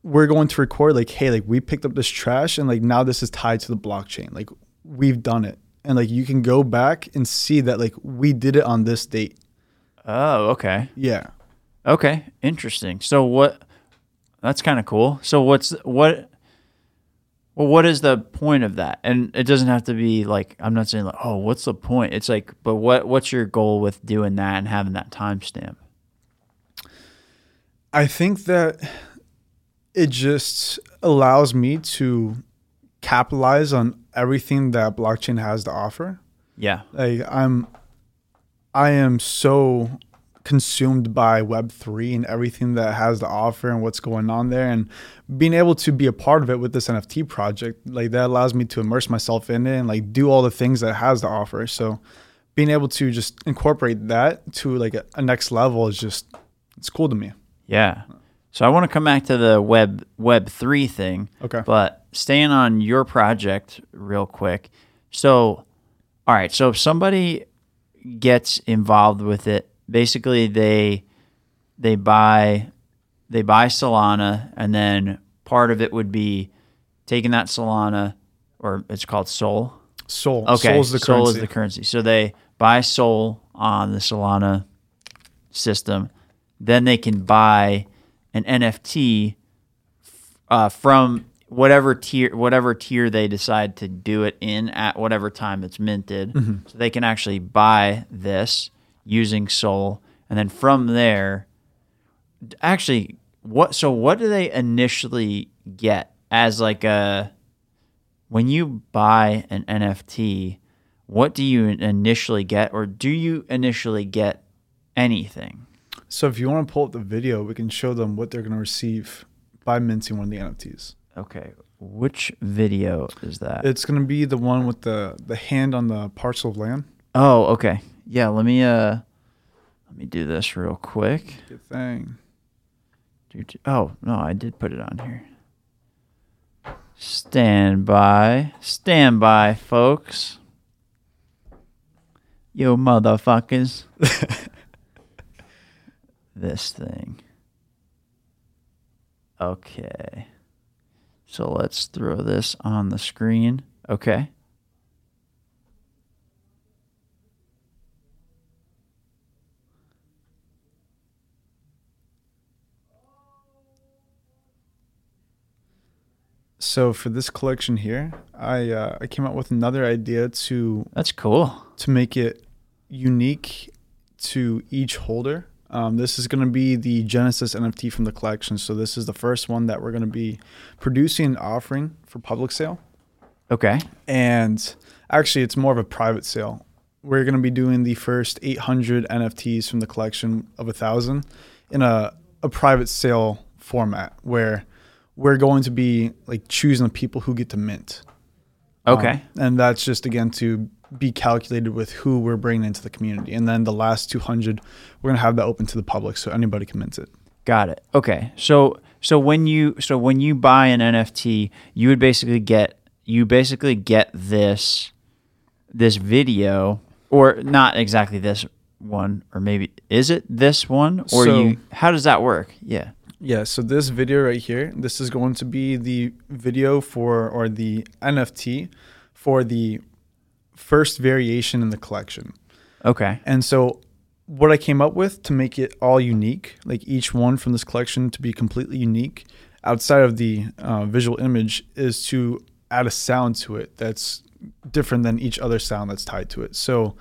we're going to record like, hey, like we picked up this trash and like now this is tied to the blockchain. Like we've done it. And like you can go back and see that like we did it on this date. Oh, okay. Yeah. Okay, interesting. So what? That's kind of cool. So what's what? Well, what is the point of that? And it doesn't have to be like I'm not saying like, oh, what's the point? It's like, but what what's your goal with doing that and having that timestamp? I think that it just allows me to capitalize on everything that blockchain has to offer. Yeah. Like I'm I am so consumed by web3 and everything that has to offer and what's going on there and being able to be a part of it with this NFT project like that allows me to immerse myself in it and like do all the things that it has to offer. So being able to just incorporate that to like a, a next level is just it's cool to me. Yeah. So I want to come back to the web web 3 thing. Okay. But staying on your project real quick. So all right, so if somebody gets involved with it, basically they they buy they buy Solana and then part of it would be taking that Solana or it's called Sol. Soul. Okay. Sol is the Sol currency. is the currency. So they buy Sol on the Solana system. Then they can buy an NFT uh, from whatever tier whatever tier they decide to do it in at whatever time it's minted. So they can actually buy this using Sol, and then from there, actually, what? So what do they initially get as like a when you buy an NFT? What do you initially get, or do you initially get anything? So if you want to pull up the video, we can show them what they're going to receive by minting one of the NFTs. Okay, which video is that? It's going to be the one with the the hand on the parcel of land. oh, okay. Yeah, let me uh let me do this real quick. Good thing. Oh, no, I did put it on here. Stand by. Stand by, folks. Yo, motherfuckers. *laughs* this thing. Okay. So let's throw this on the screen. Okay. So for this collection here, I uh, I came up with another idea to That's cool. to make it unique to each holder. Um, this is going to be the Genesis NFT from the collection. So this is the first one that we're going to be producing and offering for public sale. Okay. and actually it's more of a private sale we're going to be doing the first 800 nfts from the collection of a thousand in a, a private sale format where we're going to be like choosing the people who get to mint Okay. Um, and that's just again to be calculated with who we're bringing into the community and then the last 200 we're going to have that open to the public so anybody can mint it Got it. Okay. So so when you so when you buy an NFT, you would basically get you basically get this this video or not exactly this one, or maybe is it this one, or So- you? How does that work? Yeah. Yeah, so this video right here, this is going to be the video for or the NFT for the first variation in the collection. Okay. And so what I came up with to make it all unique, like each one from this collection to be completely unique outside of the uh, visual image is to add a sound to it that's different than each other sound that's tied to it. So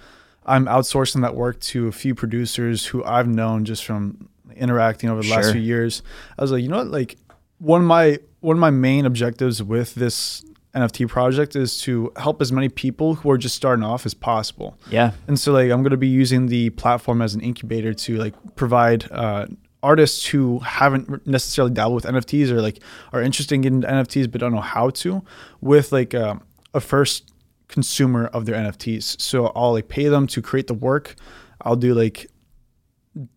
I'm outsourcing that work to a few producers who I've known just from interacting over the last few years. I was like, you know what, like one of my one of my main objectives with this NFT project is to help as many people who are just starting off as possible. Yeah. And so like I'm going to be using the platform as an incubator to like provide uh, artists who haven't necessarily dabbled with NFTs or like are interested in NFTs but don't know how to with like uh, a first consumer of their NFTs. So I'll like pay them to create the work. I'll do like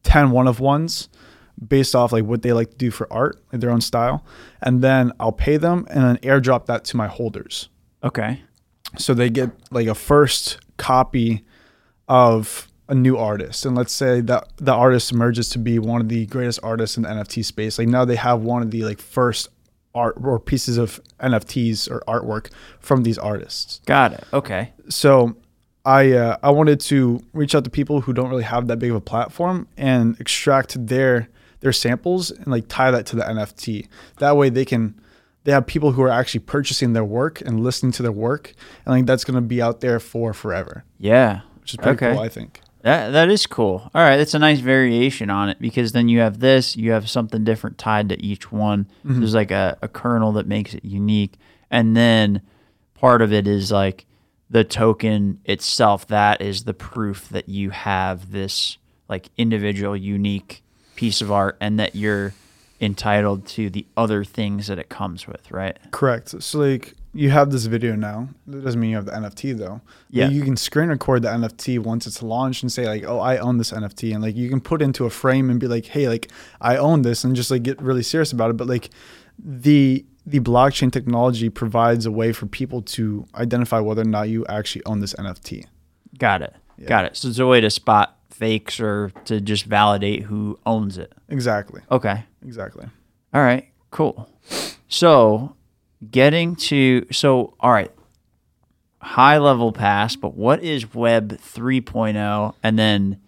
10 one of ones based off like what they like to do for art, like their own style. And then I'll pay them and then airdrop that to my holders Okay. so they get like a first copy of a new artist and let's say that the artist emerges to be one of the greatest artists in the nft space like now they have one of the like first art or pieces of nfts or artwork from these artists Got it. Okay. so I uh, I wanted to reach out to people who don't really have that big of a platform and extract their their samples and like tie that to the NFT. That way they can they have people who are actually purchasing their work and listening to their work and like that's going to be out there for forever, Yeah. which is pretty Okay. cool I think. That that is cool. All right, that's a nice variation on it because then you have this, you have something different tied to each one. Mm-hmm. There's like a, a kernel that makes it unique, and then part of it is like the token itself. That is the proof that you have this like individual, unique piece of art, and that you're entitled to the other things that it comes with. Right? Correct. So like you have this video now. That doesn't mean you have the NFT though. Yeah. You can screen record the NFT once it's launched and say like, "Oh, I own this NFT," and like you can put into a frame and be like, "Hey, like I own this," and just like get really serious about it. But like the the blockchain technology provides a way for people to identify whether or not you actually own this NFT. Got it. Yeah. Got it. So it's a way to spot fakes or to just validate who owns it. Exactly. Okay. Exactly. All right, cool. So, getting to so all right, high level pass, but what is Web 3.0 and then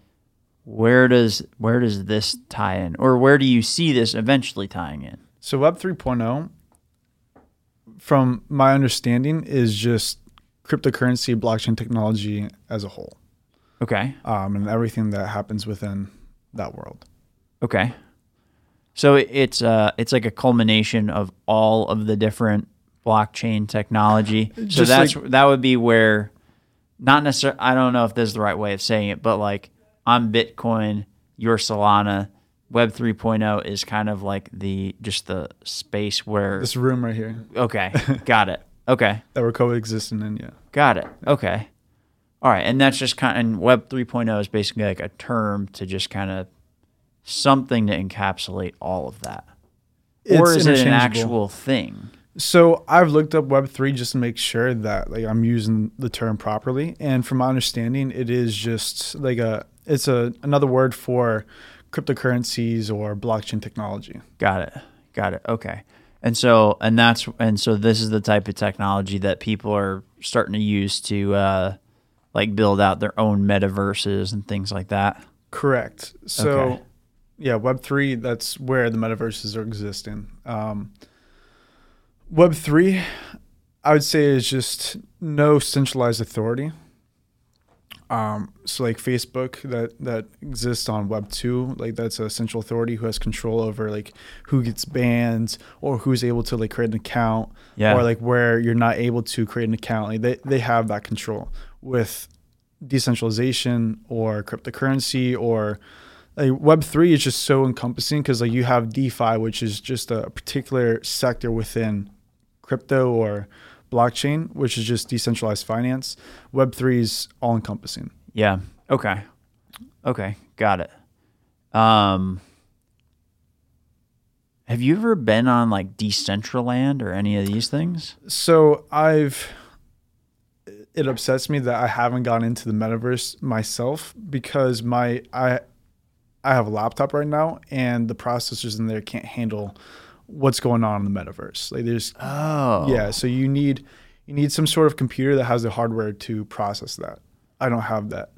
where does where does this tie in or where do you see this eventually tying in? So Web 3.0, from my understanding, is just cryptocurrency, blockchain technology as a whole. Okay. um, and everything that happens within that world. Okay. So it's uh it's like a culmination of all of the different blockchain technology. *laughs* So Just that's like- that would be where not necessarily I don't know if this is the right way of saying it, but like I'm Bitcoin, you're Solana, Web 3.0 is kind of like the just the space where This room right here okay, *laughs* got it. Okay. that we're coexisting in, yeah. Got it. Okay. All right, and that's just kind of and Web 3.0 is basically like a term to just kind of something to encapsulate all of that. or is it an actual thing? So I've looked up Web three just to make sure that like I'm using the term properly, and from my understanding, it is just like a it's a another word for cryptocurrencies or blockchain technology. Got it. Got it. Okay. And so and that's and so this is the type of technology that people are starting to use to uh like build out their own metaverses and things like that. Correct. So, Okay. yeah, Web three. That's where the metaverses are existing. Um, Web three, I would say, is just no centralized authority. Um, so, like Facebook, that that exists on Web two, like that's a central authority who has control over like who gets banned or who's able to like create an account Yeah. or like where you're not able to create an account. Like they, they have that control with decentralization or cryptocurrency or like web 3 is just so encompassing because like you have defi which is just a particular sector within crypto or blockchain which is just decentralized finance web 3 is all encompassing Yeah. Okay. Okay. Got it. Um Have you ever been on like Decentraland or any of these things? so i've it upsets me that I haven't gone into the metaverse myself because my I I have a laptop right now and the processors in there can't handle what's going on in the metaverse. Like there's Oh. yeah, so you need you need some sort of computer that has the hardware to process that. I don't have that.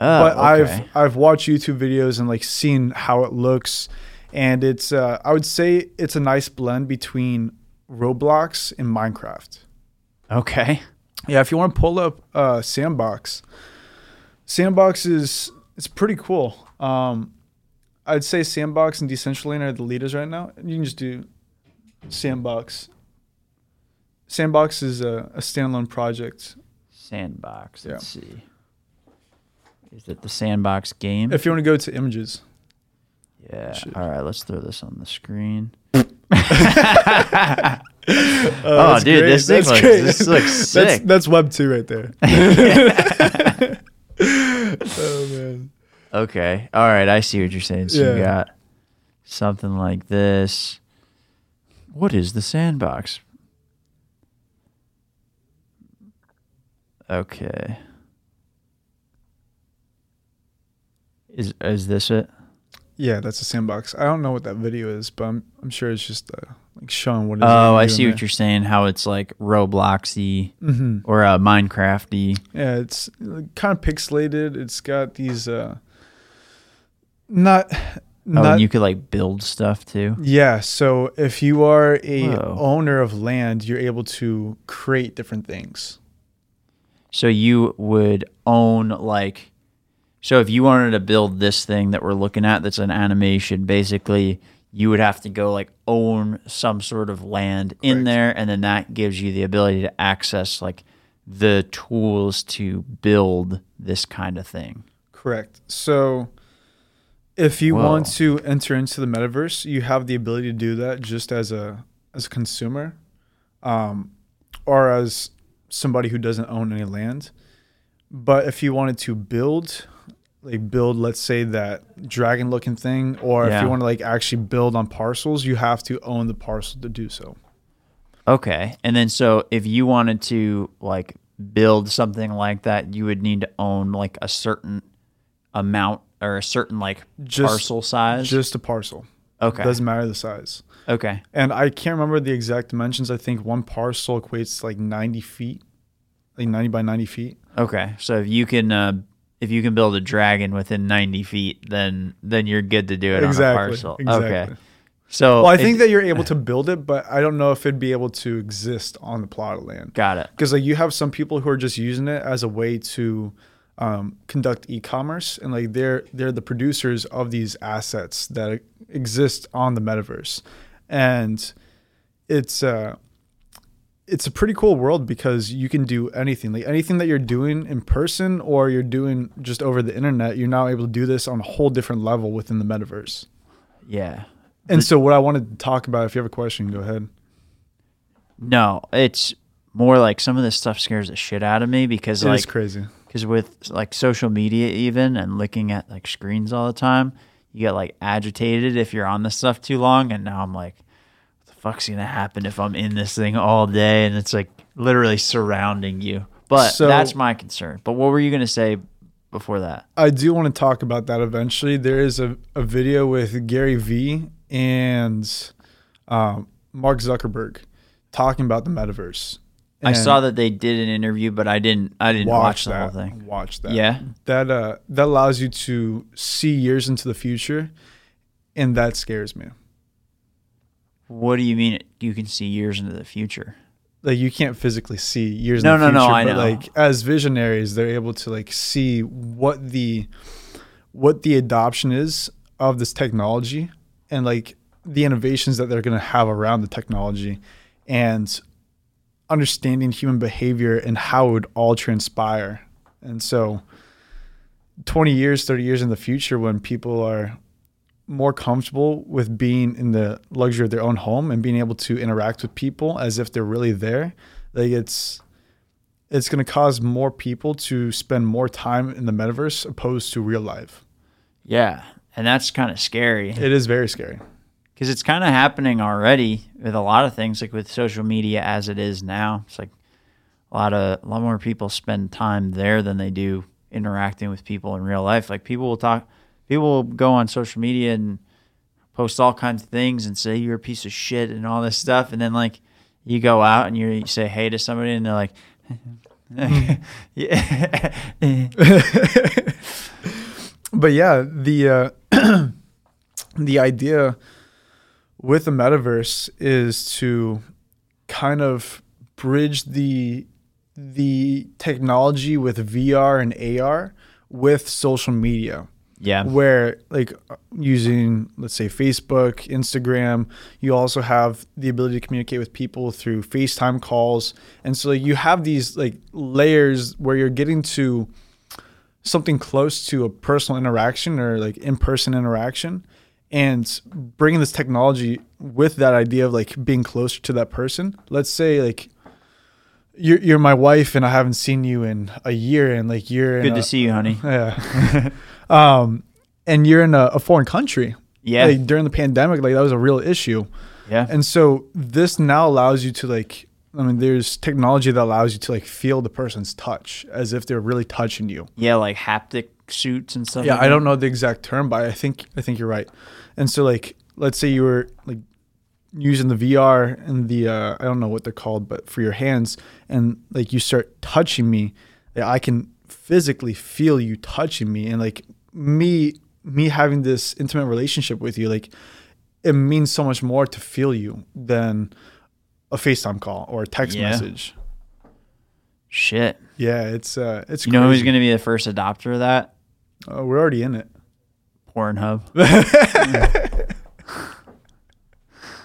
Oh, but I've. I've watched YouTube videos and like seen how it looks and it's uh, I would say it's a nice blend between Roblox and Minecraft. Okay. Yeah, if you want to pull up uh, Sandbox, Sandbox is it's pretty cool. Um, I'd say Sandbox and Decentraland are the leaders right now. You can just do Sandbox. Sandbox is a, a standalone project. Sandbox. Let's see. Is it the Sandbox game? If you want to go to images, yeah. Shit. All right. Let's throw this on the screen. *laughs* *laughs* oh, Oh, that's dude, great. this thing That's looks- great. this looks *laughs* That's, sick. that's Web two right there. oh man. Okay. All right. I see what you're saying. So you got something like this. What is the sandbox? Okay. Is is this it? Yeah, that's a sandbox. I don't know what that video is, but I'm I'm sure it's just uh, like showing what. Oh, I see what you're saying. How it's like Robloxy Mm-hmm. or uh, Minecrafty. Yeah, it's kind of pixelated. It's got these uh, not Oh, not and you could like build stuff too. yeah. So if you are a Whoa. owner of land, you're able to create different things. So you would own like so if you wanted to build this thing that we're looking at that's an animation, basically you would have to go like own some sort of land in there and then that gives you the ability to access like the tools to build this kind of thing. Correct. So if you Whoa. want to enter into the metaverse, you have the ability to do that just as a as a consumer, um, or as somebody who doesn't own any land. But if you wanted to build, like build, let's say that dragon looking thing, or if you want to like actually build on parcels, you have to own the parcel to do so. Okay. And then so if you wanted to like build something like that, you would need to own like a certain amount or a certain like Just- parcel size. Just a parcel. okay. Doesn't matter the size. okay. And I can't remember the exact dimensions. I think one parcel equates to like 90 feet, like 90 by 90 feet. Okay, so if you can uh, if you can build a dragon within ninety feet, then then you're good to do it exactly. on a parcel. Exactly. Okay, so Well, I it- think that you're able to build it, but I don't know if it'd be able to exist on the plot of land. got it. Because like you have some people who are just using it as a way to um, conduct e-commerce, and like they're they're the producers of these assets that exist on the metaverse, and it's uh it's a pretty cool world because you can do anything. Like anything that you're doing in person or you're doing just over the internet you're now able to do this on a whole different level within the metaverse. Yeah. and so what i wanted to talk about if you have a question go ahead. No, it's more like some of this stuff scares the shit out of me because It is like crazy because with like social media even and looking at like screens all the time, you get like agitated if you're on this stuff too long. And now I'm like, what the fuck's gonna happen if I'm in this thing all day and it's like literally surrounding you? But So- that's my concern. But what were you gonna say before that? I do want to talk about that eventually. There is a, a video with Gary Vee and um, Mark Zuckerberg talking about the metaverse. I saw that they did an interview, but I didn't. I didn't watch, the that. whole thing. Watch that. Yeah. That uh that allows you to see years into the future, and that scares me. What do you mean? You can see years into the future? Like you can't physically see years No, in the no, no, future, I know. like as visionaries, they're able to like see what the what the adoption is of this technology and like the innovations that they're going to have around the technology and understanding human behavior and how it would all transpire. And so 20 years, 30 years in the future when people are more comfortable with being in the luxury of their own home and being able to interact with people as if they're really there, like it's it's going to cause more people to spend more time in the metaverse opposed to real life. Yeah, and that's kind of scary It is very scary. Because it's kind of happening already with a lot of things, like with social media as it is now. It's like a lot of a lot more people spend time there than they do interacting with people in real life. Like people will talk, people will go on social media and post all kinds of things and say you're a piece of shit and all this stuff, and then like you go out and you say hey to somebody and they're like. *laughs* *laughs* but yeah, the uh, *clears throat* the idea with the metaverse is to kind of bridge the the technology with VR and AR with social media. Yeah. Where like using let's say Facebook, Instagram, you also have the ability to communicate with people through FaceTime calls. And so you have these like layers where you're getting to something close to a personal interaction or like in-person interaction and bringing this technology with that idea of like being closer to that person. Let's say like you're you're my wife and I haven't seen you in a year and like you're good to a, see you, honey. *laughs* Yeah. *laughs* um, and you're in a, a foreign country. Yeah. Like during the pandemic, like that was a real issue. Yeah. And so this now allows you to like I mean, there's technology that allows you to like feel the person's touch as if they're really touching you. Yeah, like haptic suits and stuff. Yeah, like I don't know the exact term, but I think I think you're right. And so like let's say you were like using the VR and the uh, I don't know what they're called, but for your hands, and like you start touching me, I can physically feel you touching me, and like me me having this intimate relationship with you, like it means so much more to feel you than a FaceTime call or a text Yeah. message. Shit. Yeah, it's uh, it's You know who's going to be the first adopter of that? Uh, we're already in it. Pornhub. *laughs*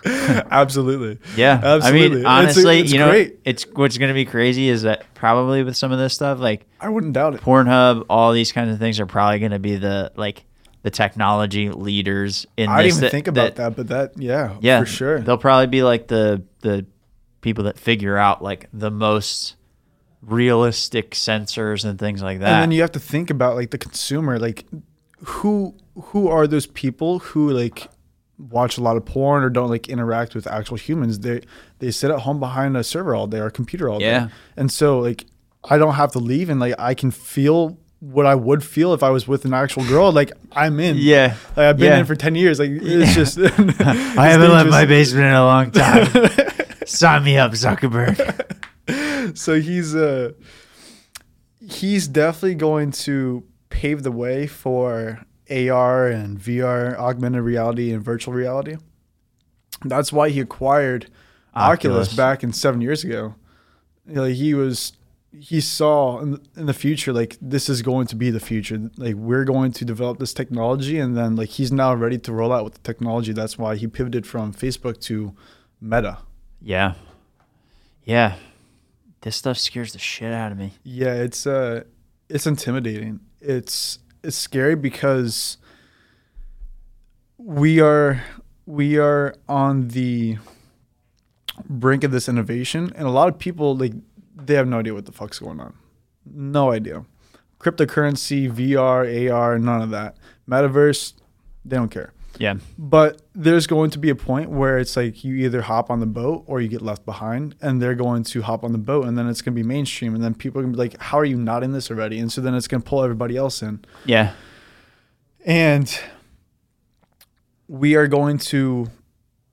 Absolutely. Yeah. I Absolutely. mean, honestly, it's you know, great. it's what's going to be crazy is that probably with some of this stuff, like I wouldn't doubt it. Pornhub, all these kinds of things are probably going to be the like the technology leaders in I this. didn't even think about that, but that yeah, Yeah, for sure. They'll probably be like the the people that figure out like the most realistic sensors and things like that. And then you have to think about like the consumer, like who who are those people who like watch a lot of porn or don't like interact with actual humans? They they sit at home behind a server all day or a computer all Yeah. day. And so like I don't have to leave and like I can feel what I would feel if I was with an actual girl. Like I'm in. yeah, Like I've been Yeah. in for ten years. Like it's just *laughs* *laughs* I haven't left my basement in a long time. *laughs* Sign me up, Zuckerberg. *laughs* so he's uh he's definitely going to pave the way for AR and VR, augmented reality and virtual reality. That's why he acquired Oculus, Oculus. back in seven years ago. Know, he was he saw in the, in the future like this is going to be the future. Like we're going to develop this technology, and then like he's now ready to roll out with the technology. That's why he pivoted from Facebook to Meta. Yeah, yeah. This stuff scares the shit out of me. Yeah, it's uh it's intimidating. It's it's scary because we are we are on the brink of this innovation and a lot of people like they have no idea what the fuck's going on. No idea. Cryptocurrency, VR, AR, none of that. Metaverse, they don't care. Yeah, But there's going to be a point where it's like you either hop on the boat or you get left behind, and they're going to hop on the boat, and then it's going to be mainstream, and then people are going to be like, "How are you not in this already?" And so then it's going to pull everybody else in, yeah, and we are going to,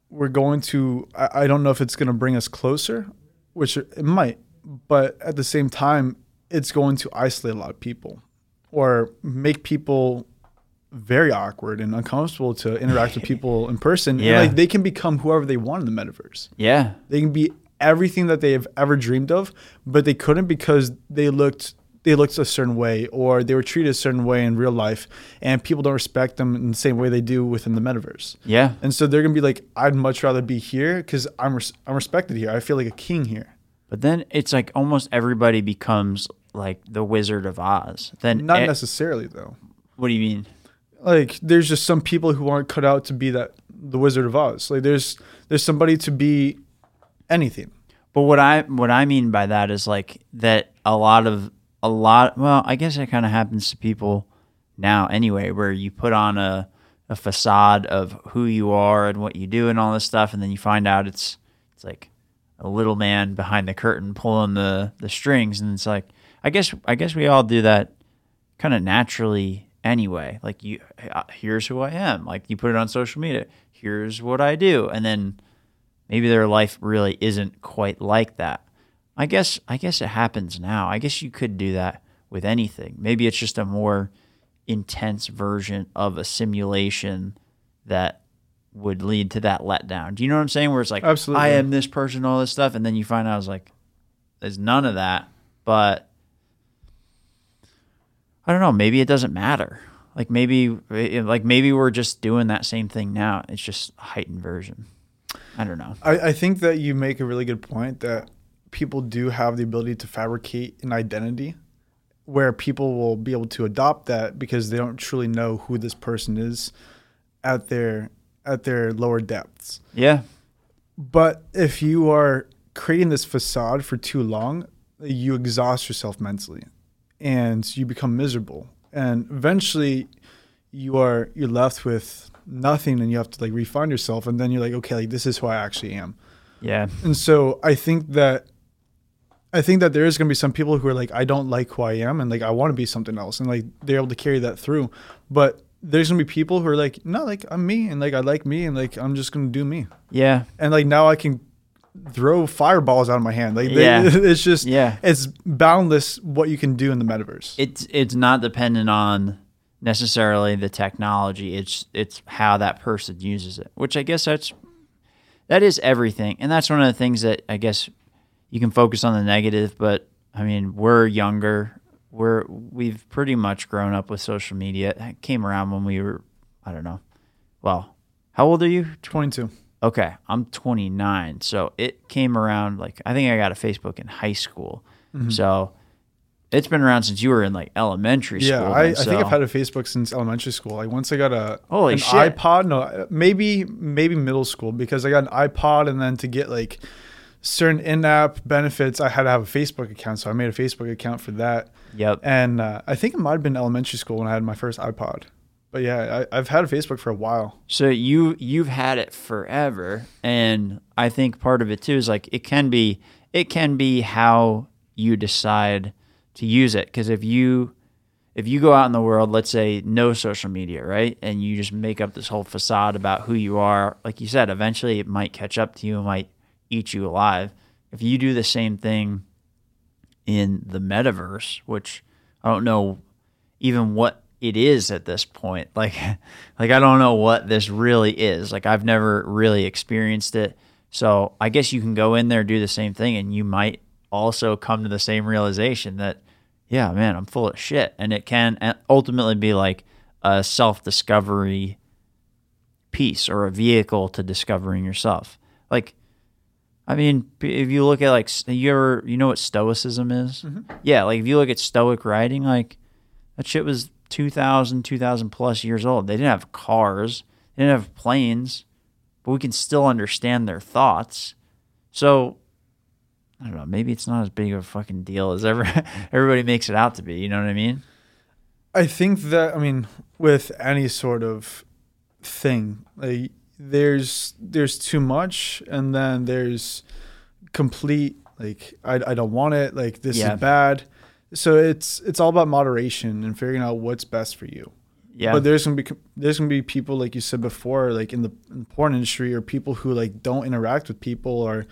we're going to. I, I don't know if it's going to bring us closer, which it might, but at the same time, it's going to isolate a lot of people, or make people very awkward and uncomfortable to interact with people *laughs* in person. Yeah. And like they can become whoever they want in the metaverse. yeah, They can be everything that they have ever dreamed of, but they couldn't because they looked they looked a certain way or they were treated a certain way in real life and people don't respect them in the same way they do within the metaverse. yeah. And so they're going to be like I'd much rather be here cuz I'm res- I'm respected here. I feel like a king here. But then it's like almost everybody becomes like the Wizard of Oz. Then Not necessarily though. what do you mean? Like there's just some people who aren't cut out to be that the Wizard of Oz. Like there's there's somebody to be anything. But what I what I mean by that is like that a lot of a lot well, I guess it kind of happens to people now anyway where you put on a a facade of who you are and what you do and all this stuff and then you find out it's it's like a little man behind the curtain pulling the the strings, and it's like I guess I guess we all do that kind of naturally anyway. Like you, uh, here's who I am. Like you put it on social media. Here's what I do, and then maybe their life really isn't quite like that. I guess I guess it happens now. I guess you could do that with anything. Maybe it's just a more intense version of a simulation that would lead to that letdown. Do you know what I'm saying? Where it's like, Absolutely. I am this person, all this stuff, and then you find out I was like, there's none of that. But I don't know. Maybe it doesn't matter. Like maybe, eh, like maybe we're just doing that same thing now. It's just a heightened version. I don't know. I, I think that you make a really good point that people do have the ability to fabricate an identity where people will be able to adopt that because they don't truly know who this person is at their at their lower depths. Yeah. But if you are creating this facade for too long, you exhaust yourself mentally and you become miserable. And eventually you are you're left with nothing and you have to like refine yourself and then you're like, okay, like this is who I actually am. Yeah. And so I think that I think that there is going to be some people who are like, I don't like who I am, and like I want to be something else, and like they're able to carry that through. But there's going to be people who are like, no, like I'm me, and like I like me, and like I'm just going to do me, Yeah. and like now I can throw fireballs out of my hand. Like they, Yeah. *laughs* it's just Yeah. it's boundless what you can do in the metaverse. it's it's not dependent on necessarily the technology it's it's how that person uses it which i guess that's that is everything and that's one of the things that i guess you can focus on the negative but i mean we're younger we're we've pretty much grown up with social media it came around when we were i don't know well how old are you 22. Okay, I'm 29. So it came around like I think I got a Facebook in high school. Mm-hmm. So it's been around since you were in like elementary school. Yeah, I, then, I think I've had a Facebook since elementary school. Like once I got a Holy an shit. iPod, no, maybe maybe middle school because I got an iPod and then to get like certain in-app benefits, I had to have a Facebook account. So I made a Facebook account for that. Yep. And uh, I think it might have been elementary school when I had my first iPod. But yeah, I, I've had Facebook for a while. So you you've had it forever, and I think part of it too is like it can be it can be how you decide to use it. Because if you if you go out in the world, let's say no social media, right, and you just make up this whole facade about who you are, like you said, eventually it might catch up to you, it might eat you alive. If you do the same thing in the metaverse, which I don't know even what it is at this point. *laughs* Like like I don't know what this really is. Like I've never really experienced it. So I guess you can go in there do the same thing and you might also come to the same realization that yeah, man, I'm full of shit and it can ultimately be like a self-discovery piece or a vehicle to discovering yourself. Like I mean, if you look at like you ever you know what stoicism is? Mm-hmm. Yeah, like if you look at stoic writing, like that shit was 2000, 2000 plus years old. They didn't have cars, they didn't have planes, but we can still understand their thoughts. So I don't know, maybe it's not as big of a fucking deal as ever *laughs* everybody makes it out to be, you know what I mean? I think that I mean with any sort of thing, like there's there's too much and then there's complete like I, I don't want it, like this Yeah. is bad. So it's it's all about moderation and figuring out what's best for you. Yeah. But there's gonna be there's gonna be people like you said before, like in the, in the porn industry, or people who like don't interact with people, or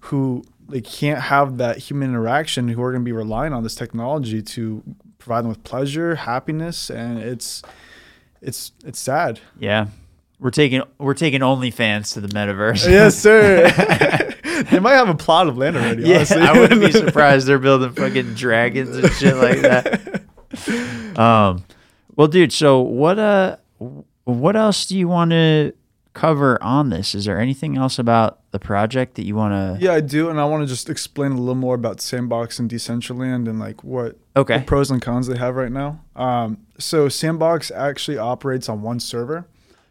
who like can't have that human interaction, who are gonna be relying on this technology to provide them with pleasure, happiness, and it's it's it's sad. yeah. We're taking we're taking OnlyFans to the metaverse. yes, sir. *laughs* *laughs* *laughs* they might have a plot of land already. Yeah, honestly. I wouldn't be *laughs* surprised they're building fucking dragons and shit like that. *laughs* Um, well, dude. So what? Uh, what else do you want to cover on this? Is there anything else about the project that you want to? Yeah, I do, and I want to just explain a little more about Sandbox and Decentraland and like what Okay. what pros and cons they have right now. Um, so Sandbox actually operates on one server.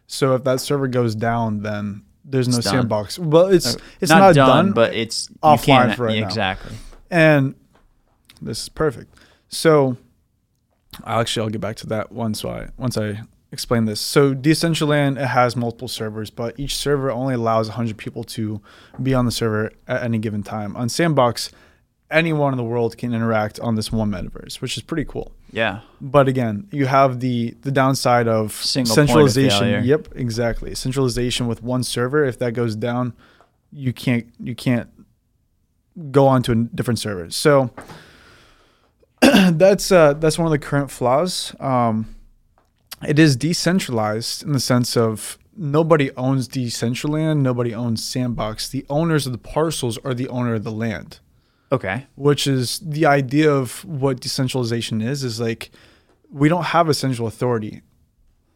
So if that server goes down, then there's no It's done. Sandbox. Well, it's uh, it's not, not, done, done, but it's offline for right yeah, now. Exactly. and this is perfect. So actually, I'll get back to that once I once I explain this. So Decentraland it has multiple servers, but each server only allows 100 people to be on the server at any given time. On Sandbox, anyone in the world can interact on this one metaverse, which is pretty cool. Yeah. But again, you have the the downside of Single point of centralization. Yep, exactly. Centralization with one server. If that goes down, you can't you can't go on to a different server. So *clears throat* that's uh, that's one of the current flaws. Um, it is decentralized in the sense of nobody owns Decentraland, nobody owns Sandbox. The owners of the parcels are the owner of the land Okay. which is the idea of what decentralization is is like we don't have a central authority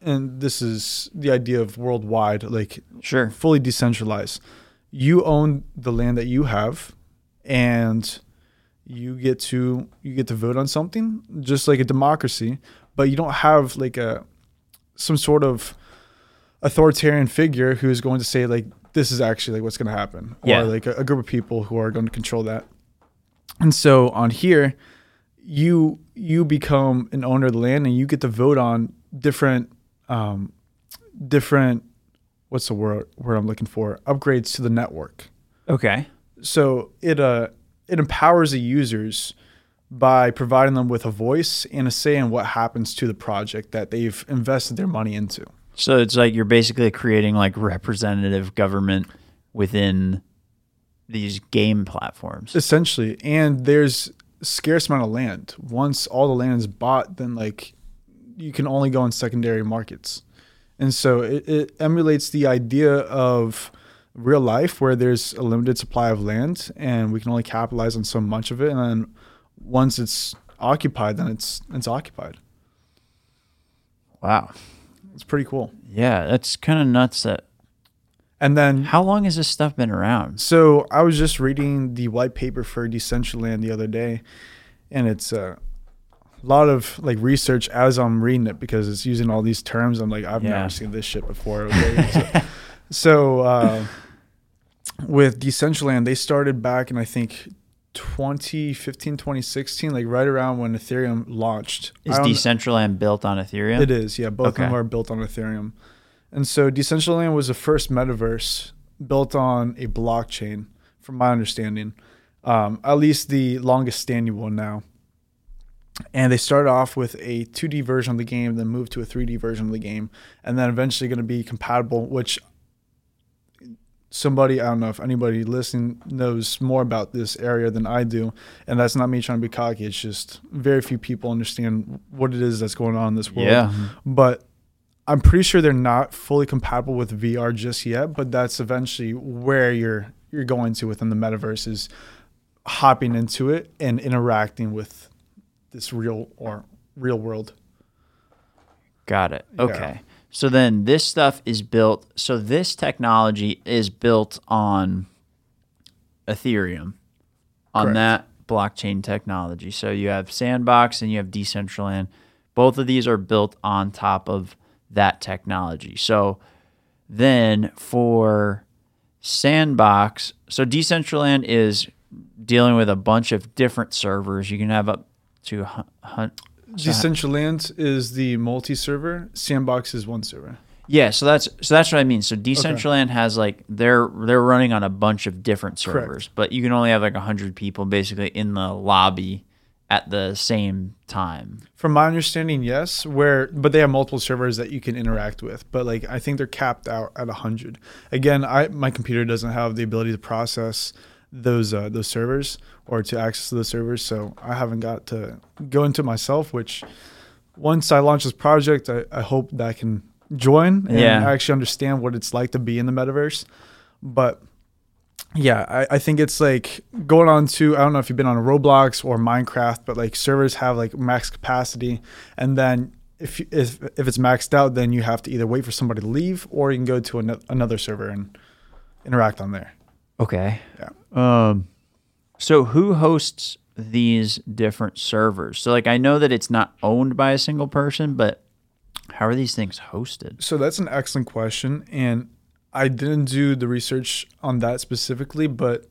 and this is the idea of worldwide like Sure. fully decentralized you own the land that you have and you get to you get to vote on something just like a democracy but you don't have like a some sort of authoritarian figure who is going to say like this is actually like what's going to happen Yeah. or like a, a group of people who are going to control that and so on here you you become an owner of the land and you get to vote on different um different what's the word word I'm looking for upgrades to the network Okay. so it uh it empowers the users by providing them with a voice and a say in what happens to the project that they've invested their money into. So it's like you're basically creating like representative government within these game platforms. Essentially, and there's scarce amount of land. Once all the land is bought, then like you can only go in secondary markets. And so it, it emulates the idea of real life where there's a limited supply of land and we can only capitalize on so much of it and then once it's occupied then it's it's occupied. Wow. It's pretty cool. Yeah, that's kind of nuts that And then How long has this stuff been around? So I was just reading the white paper for Decentraland the other day, and it's a lot of like research as I'm reading it because it's using all these terms. I'm like, I've Yeah. never seen this shit before. Okay? so *laughs* so uh, with Decentraland, they started back in I think 2015, 2016, like right around when Ethereum launched. Is Decentraland built on Ethereum? it is, yeah. Both of them are built on Ethereum. And so Decentraland was the first metaverse built on a blockchain, from my understanding. Um, at least the longest standing one now. And they started off with a 2D version of the game, then moved to a 3D version of the game, and then eventually going to be compatible, which somebody, I don't know if anybody listening knows more about this area than I do. And that's not me trying to be cocky. It's just very few people understand what it is that's going on in this world Yeah. but I'm pretty sure they're not fully compatible with VR just yet. But that's eventually where you're you're going to within the metaverse is hopping into it and interacting with this real or real world. Got it. Yeah. Okay. So then this stuff is built. So this technology is built on Ethereum, on Correct. that blockchain technology. So you have Sandbox and you have Decentraland. Both of these are built on top of that technology. So then for Sandbox, so Decentraland is dealing with a bunch of different servers. You can have up to hun- hun- Decentraland is the multi-server. Sandbox is one server. Yeah, so that's so that's what I mean. So Decentraland has like they're they're running on a bunch of different Correct. servers, but you can only have like hundred people basically in the lobby at the same time. From my understanding, yes. Where, but they have multiple servers that you can interact with. But like, I think they're capped out at hundred. Again, I my computer doesn't have the ability to process those uh, those servers or to access those servers, so I haven't got to go into myself. Which, once I launch this project, I, I hope that I can join and Yeah. actually understand what it's like to be in the metaverse. But yeah, I, I think it's like going on to I don't know if you've been on Roblox or Minecraft, but like servers have like max capacity, and then if you- if if it's maxed out, then you have to either wait for somebody to leave or you can go to ano- another server and interact on there. Okay. Yeah. Um so who hosts these different servers? So like I know that it's not owned by a single person, but how are these things hosted? So that's an excellent question, and I didn't do the research on that specifically, but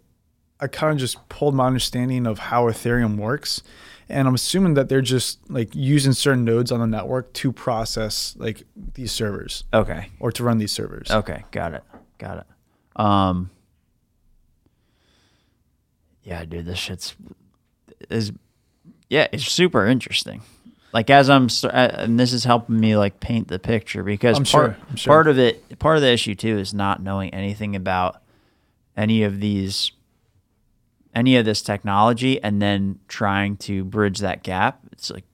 I kind of just pulled my understanding of how Ethereum works, and I'm assuming that they're just like using certain nodes on the network to process like these servers Okay. or to run these servers. Okay. Got it. Got it. Um. Yeah, dude, this shit's is yeah, it's super interesting. Like as I'm, uh, and this is helping me like paint the picture because I'm part sure, sure. part of it, part of the issue too is not knowing anything about any of these, any of this technology, and then trying to bridge that gap. It's like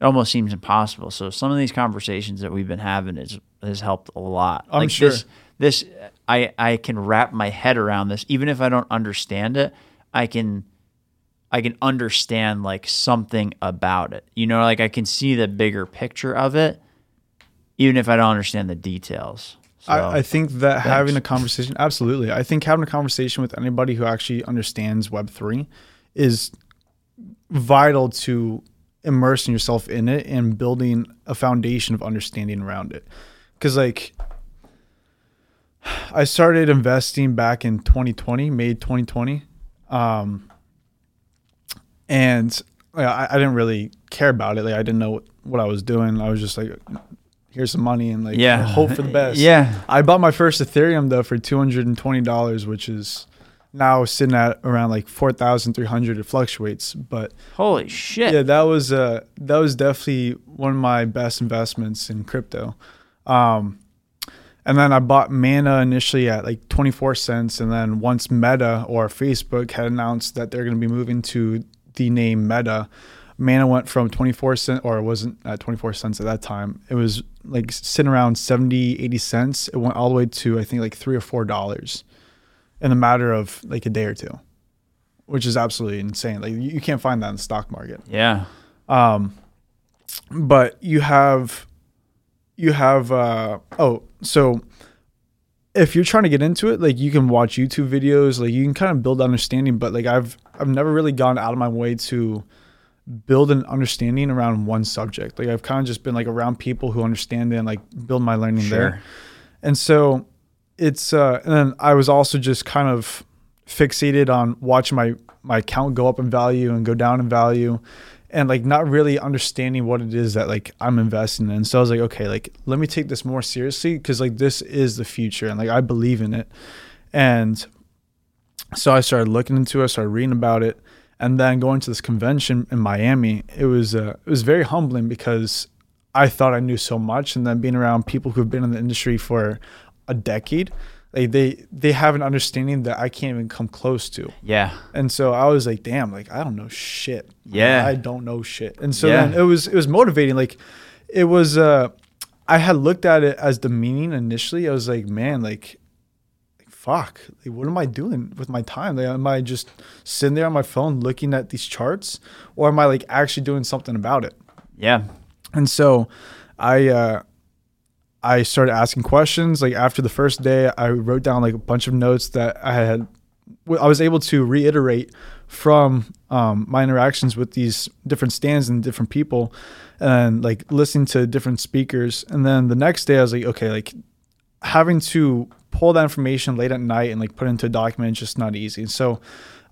it almost seems impossible. So some of these conversations that we've been having is has helped a lot. I'm like sure. This, this I I can wrap my head around this, even if I don't understand it. I can I can understand like something about it. You know, like I can see the bigger picture of it, even if I don't understand the details. So, I, I think that having a conversation, absolutely. I think having a conversation with anybody who actually understands Web3 is vital to immersing yourself in it and building a foundation of understanding around it. Because, like, I started investing back in 2020, May 2020. Um, and like, I, I didn't really care about it. Like, I didn't know what, what I was doing. I was just like, here's some money and like, yeah, hope for the *laughs* best. Yeah, I bought my first Ethereum though for two hundred and twenty dollars, which is now sitting at around like four thousand three hundred. It fluctuates, but holy shit. yeah, that was uh that was definitely one of my best investments in crypto. Um, and then I bought Mana initially at like twenty four cents, and then once Meta or Facebook had announced that they're going to be moving to the name Meta. Mana went from 24 cents, or it wasn't at 24 cents at that time. It was like sitting around 70, 80 cents. It went all the way to, I think, like three or four dollars in a matter of like a day or two, which is absolutely insane. Like, you, can't find that in the stock market. Yeah. Um, but you have, you have, uh, oh, so if you're trying to get into it, like you can watch YouTube videos, like you can kind of build understanding, but like I've, I've never really gone out of my way to build an understanding around one subject. Like I've kind of just been like around people who understand it and like build my learning Sure. there. And so it's uh and then I was also just kind of fixated on watching my my account go up in value and go down in value and like not really understanding what it is that like I'm investing in. So I was like, okay, like let me take this more seriously because like this is the future and like I believe in it. And so I started looking into it, started reading about it, and then going to this convention in Miami. It was uh, it was very humbling because I thought I knew so much, and then being around people who've been in the industry for a decade, like they they have an understanding that I can't even come close to. Yeah. And so I was like, damn, like I don't know shit. Yeah. I don't know shit. And so Yeah. then it was it was motivating. Like it was uh I had looked at it as demeaning initially. I was like, man, like like, fuck. Like what am I doing with my time? Like am I just sitting there on my phone looking at these charts? Or am I like actually doing something about it? Yeah. And so I uh I started asking questions. Like after the first day, I wrote down like a bunch of notes that I had I was able to reiterate from um, my interactions with these different stands and different people and like listening to different speakers. And then the next day I was like, okay, like having to pull that information late at night and like put it into a document is just not easy. So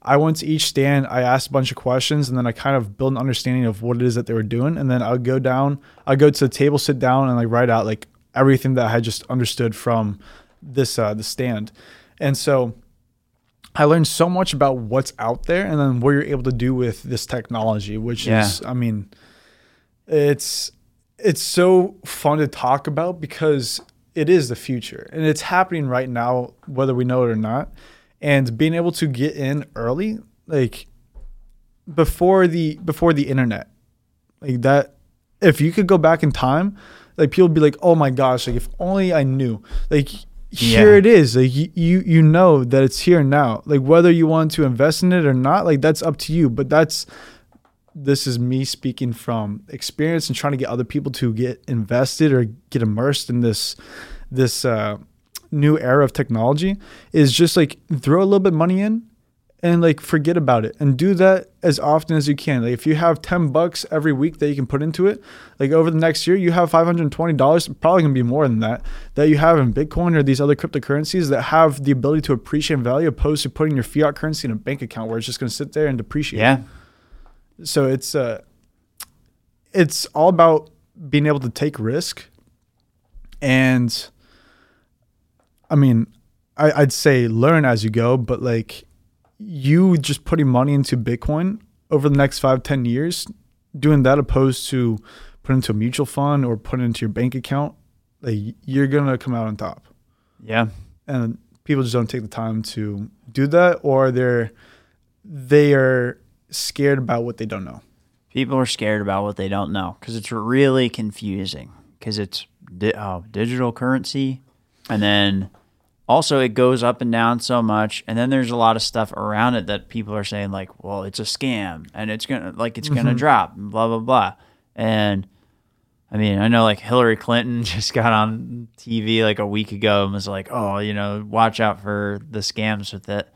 I went to each stand, I asked a bunch of questions, and then I kind of built an understanding of what it is that they were doing. And then I would go down, I'd go to the table, sit down, and like write out like everything that I had just understood from this uh the stand. And so I learned so much about what's out there and then what you're able to do with this technology, which Yeah. is I mean it's it's so fun to talk about because it is the future and it's happening right now whether we know it or not. And being able to get in early like before the before the internet like that if you could go back in time like people would be like oh my gosh like if only i knew. Like here Yeah. it is. Like you, you you know that it's here now. Like whether you want to invest in it or not like that's up to you but that's this is me speaking from experience and trying to get other people to get invested or get immersed in this this uh, new era of technology is just like throw a little bit of money in and like forget about it and do that as often as you can like if you have 10 bucks every week that you can put into it like over the next year you have $520 probably gonna be more than that that you have in bitcoin or these other cryptocurrencies that have the ability to appreciate value opposed to putting your fiat currency in a bank account where it's just gonna sit there and depreciate Yeah. So it's uh, it's all about being able to take risk, and I mean, I, I'd say learn as you go, but like you just putting money into Bitcoin over the next five ten years, doing that opposed to put into a mutual fund or put into your bank account, like you're gonna come out on top. Yeah. And people just don't take the time to do that, or they're they are scared about what they don't know. People are scared about what they don't know because it's really confusing because it's di- oh, digital currency, and then also it goes up and down so much, and then there's a lot of stuff around it that people are saying like, well, it's a scam and it's gonna like it's gonna mm-hmm. drop, and blah blah blah, and I mean, I know like Hillary Clinton *laughs* just got on TV like a week ago and was like, "Oh, you know, watch out for the scams with it,"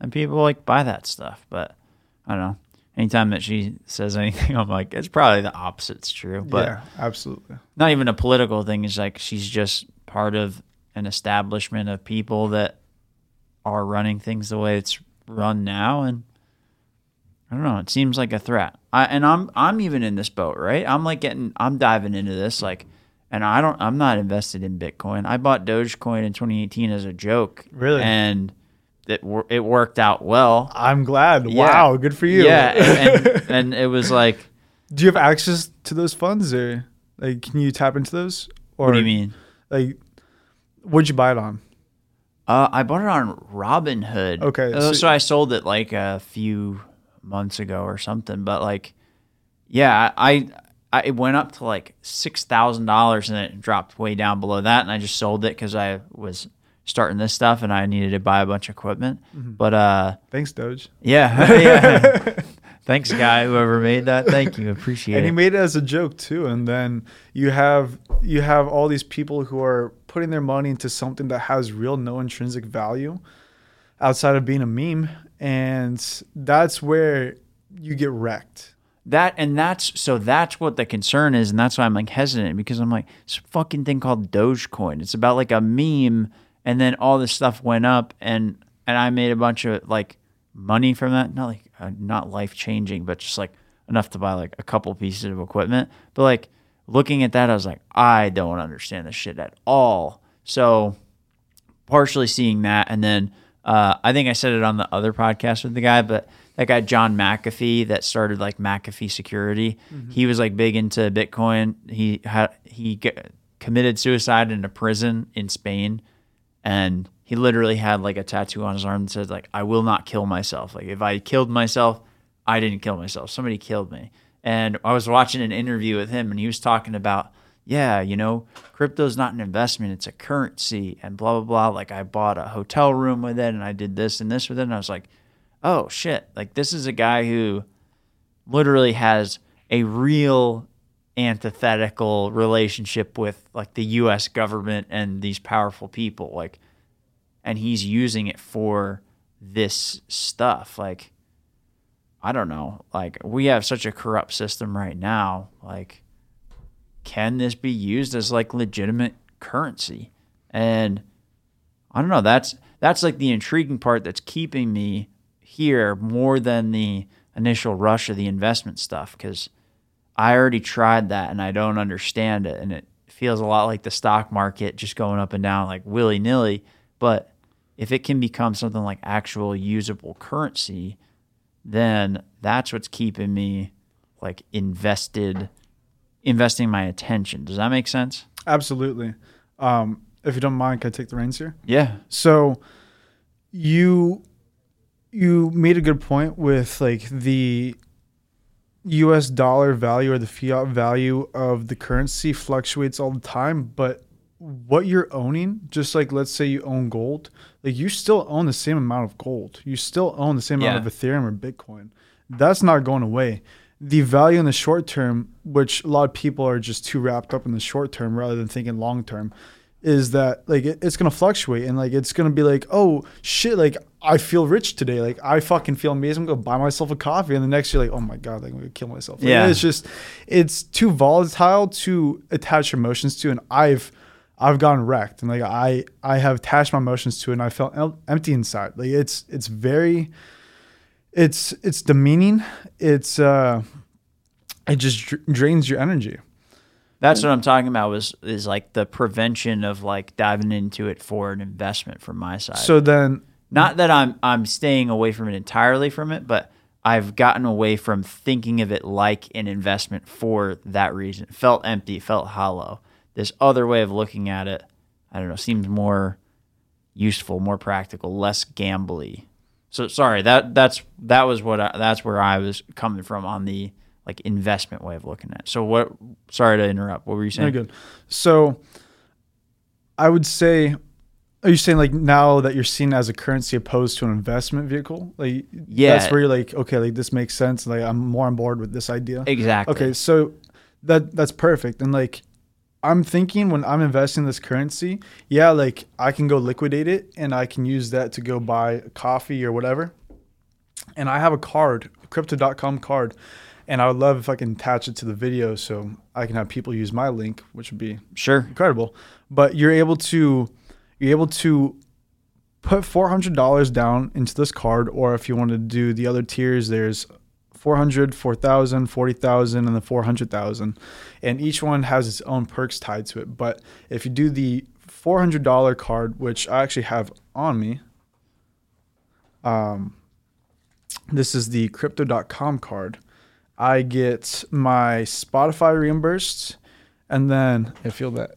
and people like buy that stuff. But I don't know. Anytime that she says anything, *laughs* I'm like, it's probably the opposite's true. But yeah, absolutely. not even a political thing. It's like she's just part of an establishment of people that are running things the way it's run now, and I don't know. It seems like a threat. I and I'm I'm even in this boat, right? I'm like getting I'm diving into this like, and I don't I'm not invested in Bitcoin. I bought Dogecoin in 2018 as a joke, Really? and it it worked out well. I'm glad. Yeah. Wow, good for you. Yeah, and, and, *laughs* and it was like, do you have access to those funds, or like, can you tap into those? Or what do you mean? Like, what'd you buy it on? Uh, I bought it on Robinhood. Okay, so- so, I sold it like a few months ago or something. But like, yeah, I, I it went up to like six thousand dollars and it dropped way down below that, and I just sold it because I was starting this stuff and I needed to buy a bunch of equipment. Mm-hmm. But uh, Thanks, Doge. yeah, *laughs* yeah. *laughs* Thanks, guy, whoever made that. Thank you, appreciate it. and he made it as a joke too and then you have you have all these people who are putting their money into something that has real no intrinsic value outside of being a meme and that's where you get wrecked That and that's so that's what the concern is, and that's why I'm like hesitant because I'm like this fucking thing called Dogecoin. It's about like a meme, and then all this stuff went up, and and I made a bunch of like money from that. Not like uh, not life changing, but just like enough to buy like a couple pieces of equipment. But like looking at that, I was like, I don't understand this shit at all. So partially seeing that, and then uh, I think I said it on the other podcast with the guy, but that guy John McAfee that started like McAfee Security, he was like big into Bitcoin. He had he g- committed suicide in a prison in Spain, and he literally had like a tattoo on his arm that says like I will not kill myself. Like if I killed myself, I didn't kill myself. Somebody killed me. And I was watching an interview with him, and he was talking about yeah, you know, crypto's not an investment, it's a currency and blah blah blah. Like I bought a hotel room with it and I did this and this with it and I was like, "Oh shit. Like this is a guy who literally has a real antithetical relationship with like the US government and these powerful people like and he's using it for this stuff. Like I don't know. Like we have such a corrupt system right now. Like can this be used as like legitimate currency? And I don't know. That's that's like the intriguing part that's keeping me here more than the initial rush of the investment stuff because I already tried that and I don't understand it, and it feels a lot like the stock market just going up and down like willy nilly. But if it can become something like actual usable currency, then that's what's keeping me like invested investing my attention. Does that make sense? absolutely um, if you don't mind can i take the reins here Yeah. So you you made a good point with like the US dollar value or the fiat value of the currency fluctuates all the time, but what you're owning, just like let's say you own gold, like you still own the same amount of gold. You still own the same amount of Ethereum or Bitcoin. That's not going away. The value in the short term, which a lot of people are just too wrapped up in the short term rather than thinking long term, is that like it, it's gonna fluctuate and like it's gonna be like oh shit like I feel rich today. Like I fucking feel amazing. I'm gonna buy myself a coffee. And the next year like oh my god like I'm gonna kill myself. Like, Yeah. it's just it's too volatile to attach emotions to. And I've I've gotten wrecked. And like I I have attached my emotions to it and I felt em- empty inside. Like it's it's very it's it's demeaning. It's uh, it just dr- drains your energy. That's what I'm talking about. Was is like the prevention of like diving into it for an investment from my side. So then, Not that I'm I'm staying away from it entirely from it, but I've gotten away from thinking of it like an investment for that reason. It felt empty, felt hollow. This other way of looking at it, I don't know, seems more useful, more practical, less gambly. So sorry, that that's that was what I, that's where I was coming from on the like investment way of looking at. It. So what? Sorry to interrupt. What were you saying? very good. So I would say, are you saying like now that you're seen as a currency opposed to an investment vehicle? Like, Yeah. that's where you're like, okay, like this makes sense. Like I'm more on board with this idea. Exactly. Okay, so that that's perfect. And like I'm thinking when I'm investing this currency, yeah, like I can go liquidate it and I can use that to go buy coffee or whatever. And I have a card, a crypto.com card, and I would love if I can attach it to the video so I can have people use my link, which would be Sure. incredible. But you're able to you're able to put four hundred dollars down into this card, or if you want to do the other tiers, there's 400, 4,000, 40,000, and the 400,000. And each one has its own perks tied to it. But if you do the $400 card, which I actually have on me, um, this is the crypto.com card. I get my Spotify reimbursed, and then I feel that.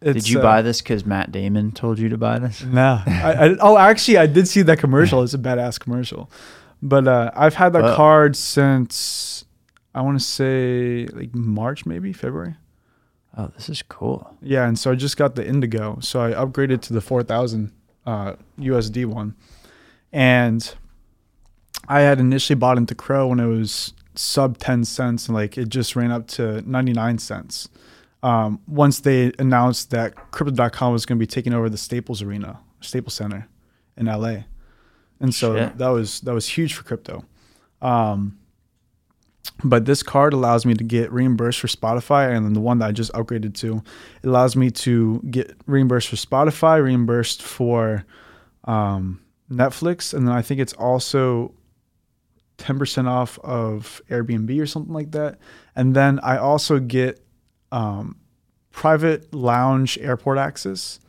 Did you uh, buy this because Matt Damon told you to buy this? *laughs* no. I, I, oh, actually, I did see that commercial. It's a badass commercial. But uh, I've had that Wow. card since I want to say like March, maybe February. Oh, this is cool. Yeah, and so I just got the Indigo. So I upgraded to the 4000 uh, USD one. And I had initially bought into CRO when it was sub 10 cents and like it just ran up to 99 cents. Um, once they announced that crypto.com was going to be taking over the Staples Arena, Staples Center in LA. And so Shit. that was that was huge for crypto. Um, but this card allows me to get reimbursed for Spotify, and then the one that I just upgraded to, it allows me to get reimbursed for Spotify, reimbursed for um, Netflix, and then I think it's also ten percent off of Airbnb or something like that. And then I also get um, private lounge airport access,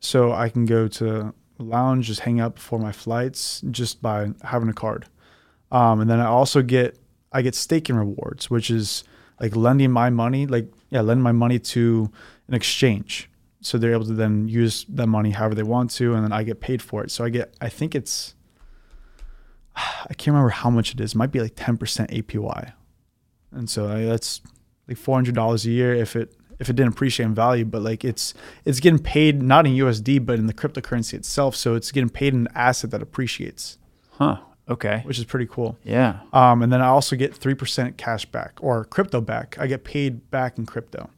so I can go to lounge, just hang out before my flights, just by having a card. Um, and then I also get I get staking rewards, which is like lending my money, like yeah, lend my money to an exchange. So they're able to then use that money however they want to, and then I get paid for it. So I get, I think it's, *sighs* I can't remember how much it is. It might be like ten percent APY, and so I, that's like four hundred dollars a year if it if it didn't appreciate in value. But like it's it's getting paid not in USD but in the cryptocurrency itself. So it's getting paid in an asset that appreciates, Huh. Okay. which is pretty cool. Yeah. Um, and then I also get 3% cash back or crypto back. I get paid back in crypto.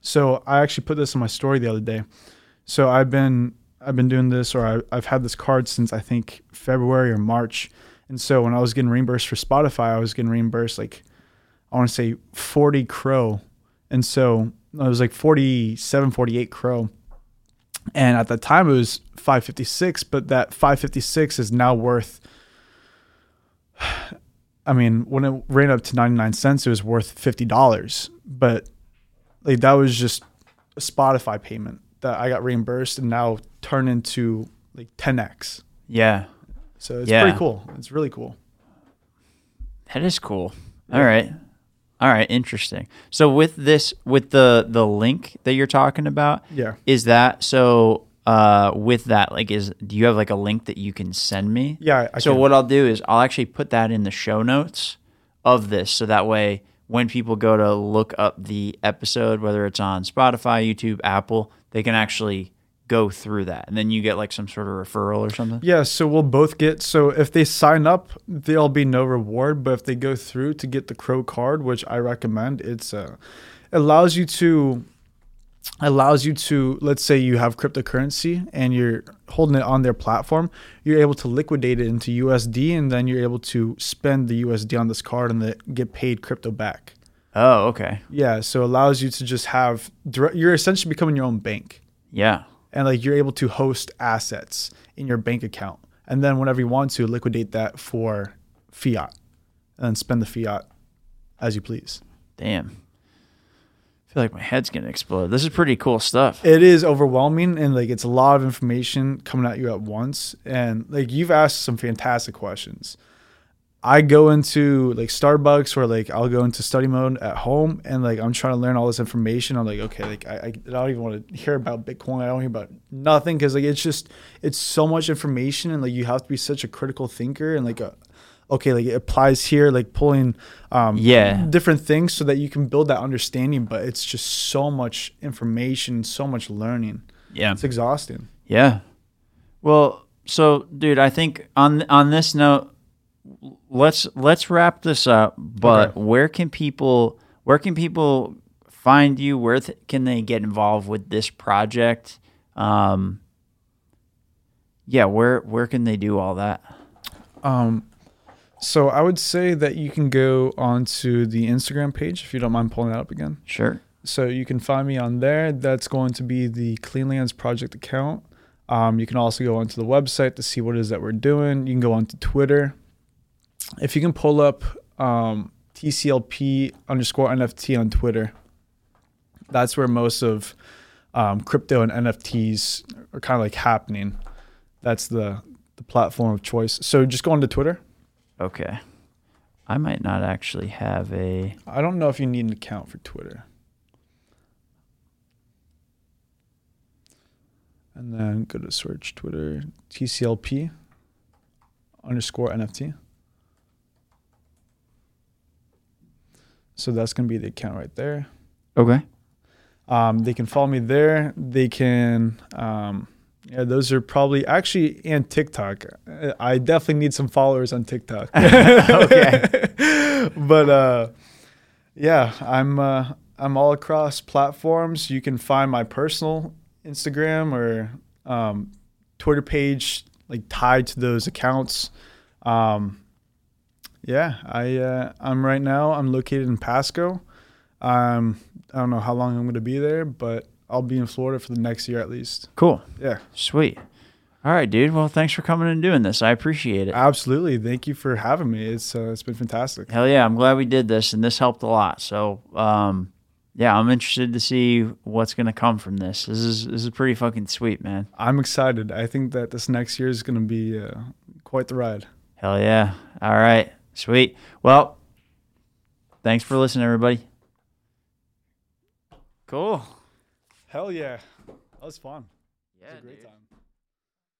So I actually put this in my story the other day. So I've been I've been doing this or I, I've had this card since I think February or March. And so when I was getting reimbursed for Spotify, I was getting reimbursed like I want to say 40 CRO. And so it was like 47, 48 CRO. And at that time it was 556, but that 556 is now worth *sighs* I mean, when it ran up to 99 cents, it was worth $50. But like that was just a Spotify payment that I got reimbursed and now turned into like 10x. Yeah. So it's Yeah. pretty cool. It's really cool. That is cool. All right. All right, interesting. So with this with the the link that you're talking about, Yeah. is that so uh with that like is do you have like a link that you can send me? Yeah. I so can- what I'll do is I'll actually put that in the show notes of this so that way when people go to look up the episode whether it's on Spotify, YouTube, Apple, they can actually go through that. And then you get like some sort of referral or something. Yeah, so we'll both get so if they sign up, there'll be no reward, but if they go through to get the CRO card, which I recommend, it's uh allows you to allows you to let's say you have cryptocurrency and you're holding it on their platform, you're able to liquidate it into USD and then you're able to spend the USD on this card and then get paid crypto back. Oh, okay. Yeah, so it allows you to just have direct, you're essentially becoming your own bank Yeah. And like you're able to host assets in your bank account and then whenever you want to liquidate that for fiat, and then spend the fiat as you please. Damn. I feel like my head's gonna explode. This is pretty cool stuff. It is overwhelming and like it's a lot of information coming at you at once. And like you've asked some fantastic questions. I go into like Starbucks or like I'll go into study mode at home and like I'm trying to learn all this information. I'm like, okay, like I, I don't even want to hear about Bitcoin. I don't hear about nothing because like it's just it's so much information and like you have to be such a critical thinker and like a okay, like it applies here, like pulling um, Yeah. different things so that you can build that understanding. But it's just so much information, so much learning. Yeah. It's exhausting. Yeah. Well, so dude, I think on on this note, let's let's wrap this up. But Okay. where can people where can people find you? Where th- can they get involved with this project? Um, yeah, where where can they do all that? Um, so I would say that you can go onto the Instagram page if you don't mind pulling that up again. Sure. So you can find me on there. That's going to be the Cleanlands Project account. Um, you can also go onto the website to see what it is that we're doing. You can go onto Twitter. If you can pull up um, TCLP underscore NFT on Twitter, that's where most of um, crypto and NFTs are kind of like happening. That's the the platform of choice. So just go onto Twitter. Okay. I might not actually have a I don't know if you need an account for Twitter. And then go to search Twitter TCLP underscore NFT. So that's going to be the account right there. Okay. Um, they can follow me there. They can, um, yeah, those are probably actually, and TikTok. I definitely need some followers on TikTok. *laughs* *laughs* Okay. but uh, yeah, I'm uh, I'm all across platforms. You can find my personal Instagram or um, Twitter page like tied to those accounts. Um, yeah, I uh, I'm right now. I'm located in Pasco. Um, I don't know how long I'm going to be there, but I'll be in Florida for the next year at least. Cool. Yeah, Sweet. All right, dude. Well, thanks for coming and doing this. I appreciate it. absolutely. Thank you for having me. It's uh, it's been fantastic. Hell yeah, I'm glad we did this, and this helped a lot. So, um, yeah, I'm interested to see what's gonna come from this. This is this is pretty fucking sweet, man. I'm excited. I think that this next year is going to be uh, quite the ride. Hell yeah. All right, sweet. Well, thanks for listening, everybody. Cool. Hell yeah, that was fun. Yeah, It was a great time.